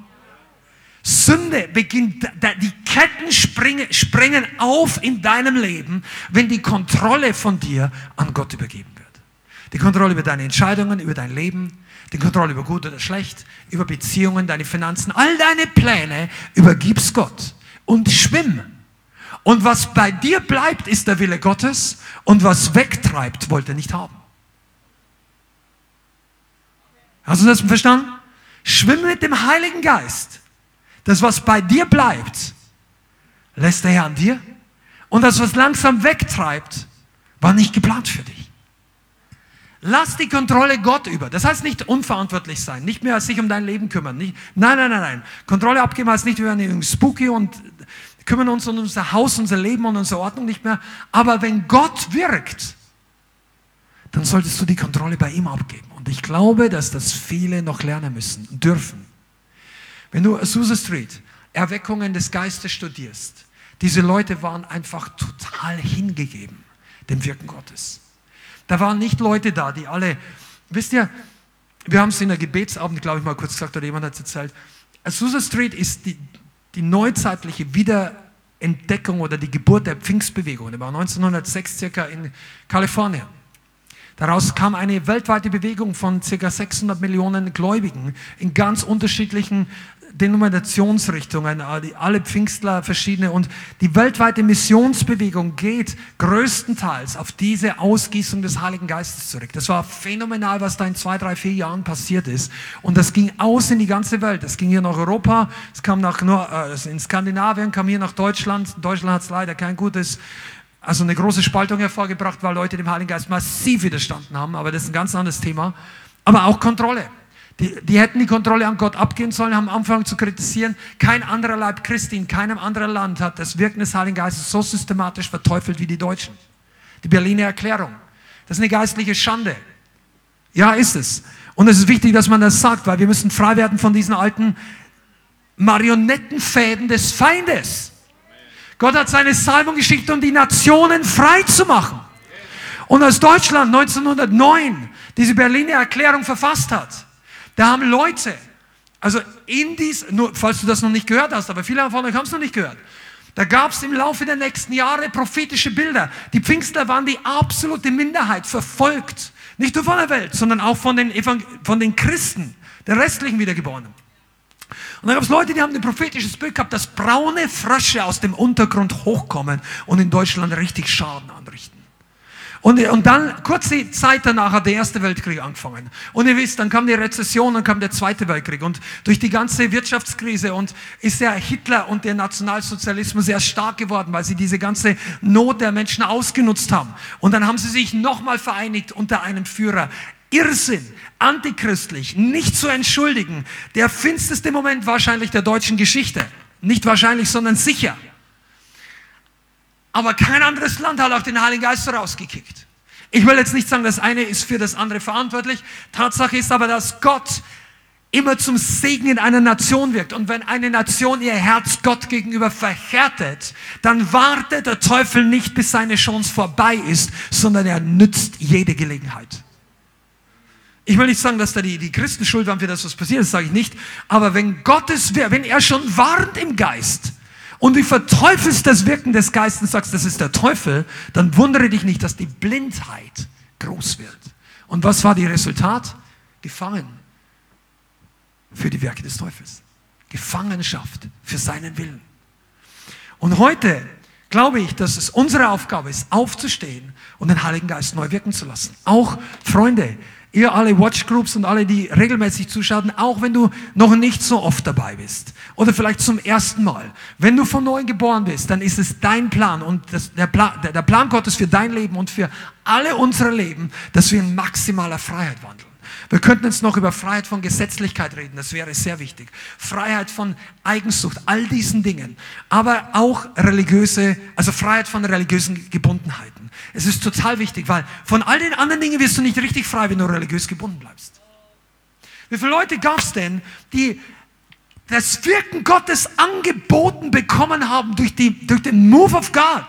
Sünde beginnt, die Ketten springen, auf in deinem Leben, wenn die Kontrolle von dir an Gott übergeben wird. Die Kontrolle über deine Entscheidungen, über dein Leben, die Kontrolle über gut oder schlecht, über Beziehungen, deine Finanzen, all deine Pläne übergibst Gott und schwimm. Und was bei dir bleibt, ist der Wille Gottes und was wegtreibt, wollte er nicht haben. Hast du das verstanden? Schwimm mit dem Heiligen Geist. Das, was bei dir bleibt, lässt der Herr an dir. Und das, was langsam wegtreibt, war nicht geplant für dich. Lass die Kontrolle Gott über. Das heißt nicht unverantwortlich sein, nicht mehr sich um dein Leben kümmern. Nicht, nein, nein, nein, nein. Kontrolle abgeben heißt nicht, wir werden spooky und kümmern uns um unser Haus, unser Leben und unsere Ordnung nicht mehr. Aber wenn Gott wirkt, dann solltest du die Kontrolle bei ihm abgeben. Und ich glaube, dass das viele noch lernen müssen, dürfen. Wenn du Azusa Street, Erweckungen des Geistes studierst, diese Leute waren einfach total hingegeben. dem Wirken Gottes. Da waren nicht Leute da, die alle, wisst ihr, wir haben es in der Gebetsabend, glaube ich, mal kurz gesagt, oder jemand hat es erzählt. Azusa Street ist die, die neuzeitliche Wiederentdeckung oder die Geburt der Pfingstbewegung. Die war 1906 circa in Kalifornien. Daraus kam eine weltweite Bewegung von ca. 600 Millionen Gläubigen in ganz unterschiedlichen Denominationsrichtungen, alle Pfingstler verschiedene und die weltweite Missionsbewegung geht größtenteils auf diese Ausgießung des Heiligen Geistes zurück. Das war phänomenal, was da in zwei, drei, vier Jahren passiert ist und das ging aus in die ganze Welt. Es ging hier nach Europa, es kam nach äh, in Skandinavien, kam hier nach Deutschland. Deutschland hat es leider kein gutes also eine große Spaltung hervorgebracht, weil Leute dem Heiligen Geist massiv widerstanden haben, aber das ist ein ganz anderes Thema. Aber auch Kontrolle. Die, die, hätten die Kontrolle an Gott abgeben sollen, haben angefangen zu kritisieren. Kein anderer Leib Christi in keinem anderen Land hat das Wirken des Heiligen Geistes so systematisch verteufelt wie die Deutschen. Die Berliner Erklärung. Das ist eine geistliche Schande. Ja, ist es. Und es ist wichtig, dass man das sagt, weil wir müssen frei werden von diesen alten Marionettenfäden des Feindes. Gott hat seine Salbung geschickt, um die Nationen frei zu machen. Und als Deutschland 1909 diese Berliner Erklärung verfasst hat, da haben Leute, also in dies, nur falls du das noch nicht gehört hast, aber viele von euch haben es noch nicht gehört. Da gab es im Laufe der nächsten Jahre prophetische Bilder. Die Pfingstler waren die absolute Minderheit, verfolgt. Nicht nur von der Welt, sondern auch von den, von den Christen, der restlichen Wiedergeborenen. Und dann gab es Leute, die haben ein prophetisches Bild gehabt, dass braune Frösche aus dem Untergrund hochkommen und in Deutschland richtig Schaden anrichten. Und, und dann, kurze Zeit danach hat der Erste Weltkrieg angefangen. Und ihr wisst, dann kam die Rezession, dann kam der Zweite Weltkrieg. Und durch die ganze Wirtschaftskrise und ist der Hitler und der Nationalsozialismus sehr stark geworden, weil sie diese ganze Not der Menschen ausgenutzt haben. Und dann haben sie sich nochmal vereinigt unter einem Führer. Irrsinn, antichristlich, nicht zu entschuldigen. Der finsterste Moment wahrscheinlich der deutschen Geschichte. Nicht wahrscheinlich, sondern sicher. Aber kein anderes Land hat auch den Heiligen Geist rausgekickt. Ich will jetzt nicht sagen, das eine ist für das andere verantwortlich. Tatsache ist aber, dass Gott immer zum Segen in einer Nation wirkt. Und wenn eine Nation ihr Herz Gott gegenüber verhärtet, dann wartet der Teufel nicht, bis seine Chance vorbei ist, sondern er nützt jede Gelegenheit. Ich will nicht sagen, dass da die, die Christen schuld waren für das, was passiert ist, sage ich nicht. Aber wenn Gottes, wenn er schon warnt im Geist, und du verteufelst das Wirken des Geistes und sagst, das ist der Teufel, dann wundere dich nicht, dass die Blindheit groß wird. Und was war die Resultat? Gefangen für die Werke des Teufels. Gefangenschaft für seinen Willen. Und heute glaube ich, dass es unsere Aufgabe ist, aufzustehen und den Heiligen Geist neu wirken zu lassen. Auch Freunde, ihr alle Watchgroups und alle, die regelmäßig zuschauen, auch wenn du noch nicht so oft dabei bist oder vielleicht zum ersten Mal. Wenn du von neuem geboren bist, dann ist es dein Plan und das, der, Plan, der Plan Gottes für dein Leben und für alle unsere Leben, dass wir in maximaler Freiheit wandeln. Wir könnten jetzt noch über Freiheit von Gesetzlichkeit reden, das wäre sehr wichtig. Freiheit von Eigensucht, all diesen Dingen. Aber auch religiöse, also Freiheit von religiösen Gebundenheiten. Es ist total wichtig, weil von all den anderen Dingen wirst du nicht richtig frei, wenn du religiös gebunden bleibst. Wie viele Leute gab es denn, die das Wirken Gottes angeboten bekommen haben durch, die, durch den Move of God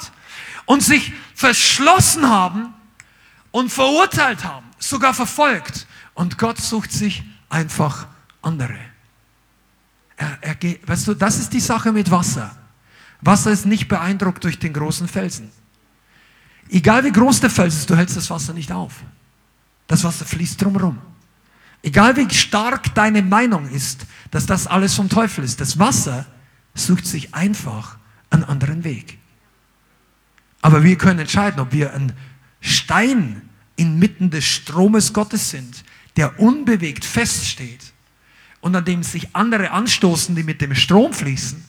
und sich verschlossen haben und verurteilt haben, sogar verfolgt und Gott sucht sich einfach andere. Er, er geht, weißt du, das ist die Sache mit Wasser. Wasser ist nicht beeindruckt durch den großen Felsen. Egal wie groß der Fels ist, du hältst das Wasser nicht auf. Das Wasser fließt drumherum. Egal wie stark deine Meinung ist, dass das alles vom Teufel ist, das Wasser sucht sich einfach einen anderen Weg. Aber wir können entscheiden, ob wir ein Stein inmitten des Stromes Gottes sind, der unbewegt feststeht und an dem sich andere anstoßen, die mit dem Strom fließen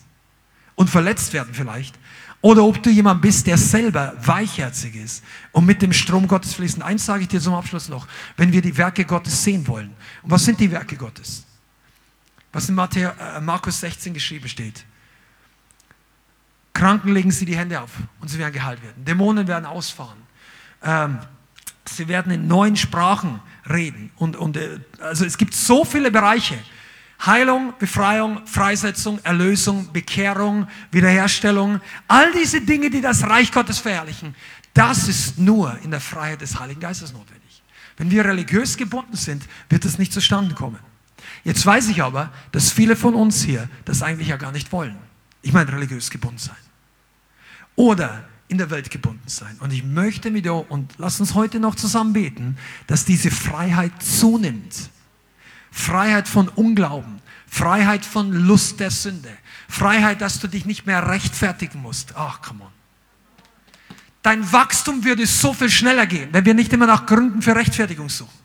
und verletzt werden vielleicht, oder ob du jemand bist, der selber weichherzig ist und mit dem Strom Gottes fließen. Eins sage ich dir zum Abschluss noch, wenn wir die Werke Gottes sehen wollen. Und was sind die Werke Gottes? Was in Matthäus, äh, Markus 16 geschrieben steht. Kranken legen sie die Hände auf und sie werden geheilt werden. Dämonen werden ausfahren. Ähm, sie werden in neuen Sprachen reden. Und, und äh, also es gibt so viele Bereiche. Heilung, Befreiung, Freisetzung, Erlösung, Bekehrung, Wiederherstellung, all diese Dinge, die das Reich Gottes verherrlichen, Das ist nur in der Freiheit des Heiligen Geistes notwendig. Wenn wir religiös gebunden sind, wird das nicht zustande kommen. Jetzt weiß ich aber, dass viele von uns hier das eigentlich ja gar nicht wollen. Ich meine, religiös gebunden sein. Oder in der Welt gebunden sein. Und ich möchte mit dir, und lass uns heute noch zusammen beten, dass diese Freiheit zunimmt. Freiheit von Unglauben, Freiheit von Lust der Sünde, Freiheit, dass du dich nicht mehr rechtfertigen musst. Ach, come on. Dein Wachstum würde so viel schneller gehen, wenn wir nicht immer nach Gründen für Rechtfertigung suchen.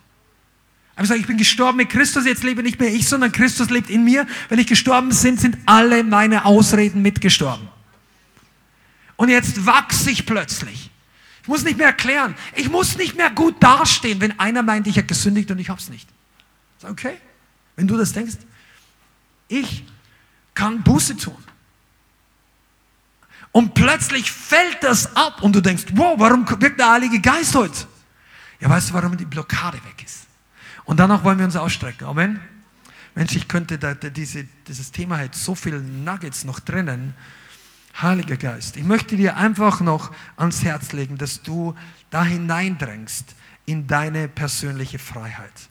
Aber ich sage, ich bin gestorben mit Christus, jetzt lebe nicht mehr ich, sondern Christus lebt in mir. Wenn ich gestorben bin, sind alle meine Ausreden mitgestorben. Und jetzt wachse ich plötzlich. Ich muss nicht mehr erklären. Ich muss nicht mehr gut dastehen, wenn einer meint, ich habe gesündigt und ich habe es nicht. Okay, wenn du das denkst. Ich kann Buße tun. Und plötzlich fällt das ab und du denkst, wow, warum wirkt der Heilige Geist heute? Ja, weißt du, warum die Blockade weg ist? Und danach wollen wir uns ausstrecken. Amen. Mensch, ich könnte da, da diese, dieses Thema hat so viele Nuggets noch drinnen. Heiliger Geist, ich möchte dir einfach noch ans Herz legen, dass du da hineindrängst in deine persönliche Freiheit.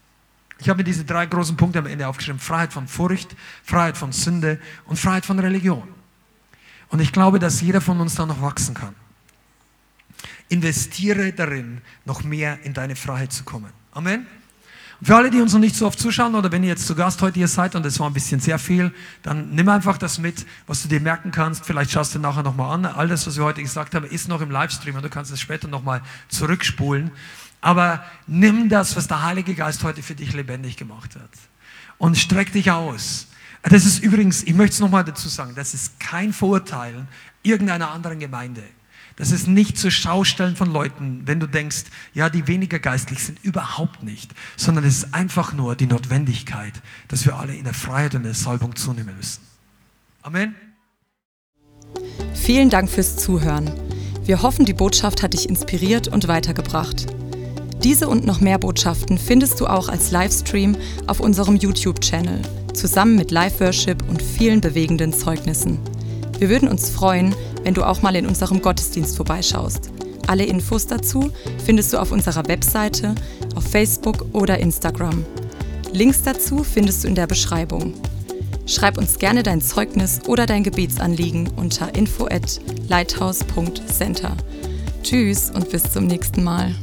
Ich habe mir diese drei großen Punkte am Ende aufgeschrieben. Freiheit von Furcht, Freiheit von Sünde und Freiheit von Religion. Und ich glaube, dass jeder von uns da noch wachsen kann. Investiere darin, noch mehr in deine Freiheit zu kommen. Amen. Für alle, die uns noch nicht so oft zuschauen oder wenn ihr jetzt zu Gast heute hier seid und es war ein bisschen sehr viel, dann nimm einfach das mit, was du dir merken kannst. Vielleicht schaust du nachher nochmal an. All das, was wir heute gesagt haben, ist noch im Livestream und du kannst es später nochmal zurückspulen. Aber nimm das, was der Heilige Geist heute für dich lebendig gemacht hat und streck dich aus. Das ist übrigens, ich möchte es nochmal dazu sagen, das ist kein Vorurteil irgendeiner anderen Gemeinde. Das ist nicht zur Schaustellen von Leuten, wenn du denkst, ja, die weniger geistlich sind, überhaupt nicht, sondern es ist einfach nur die Notwendigkeit, dass wir alle in der Freiheit und der Salbung zunehmen müssen. Amen. Vielen Dank fürs Zuhören. Wir hoffen, die Botschaft hat dich inspiriert und weitergebracht. Diese und noch mehr Botschaften findest du auch als Livestream auf unserem YouTube-Channel, zusammen mit Live-Worship und vielen bewegenden Zeugnissen. Wir würden uns freuen, wenn du auch mal in unserem Gottesdienst vorbeischaust. Alle Infos dazu findest du auf unserer Webseite, auf Facebook oder Instagram. Links dazu findest du in der Beschreibung. Schreib uns gerne dein Zeugnis oder dein Gebetsanliegen unter info at lighthouse.center. Tschüss und bis zum nächsten Mal.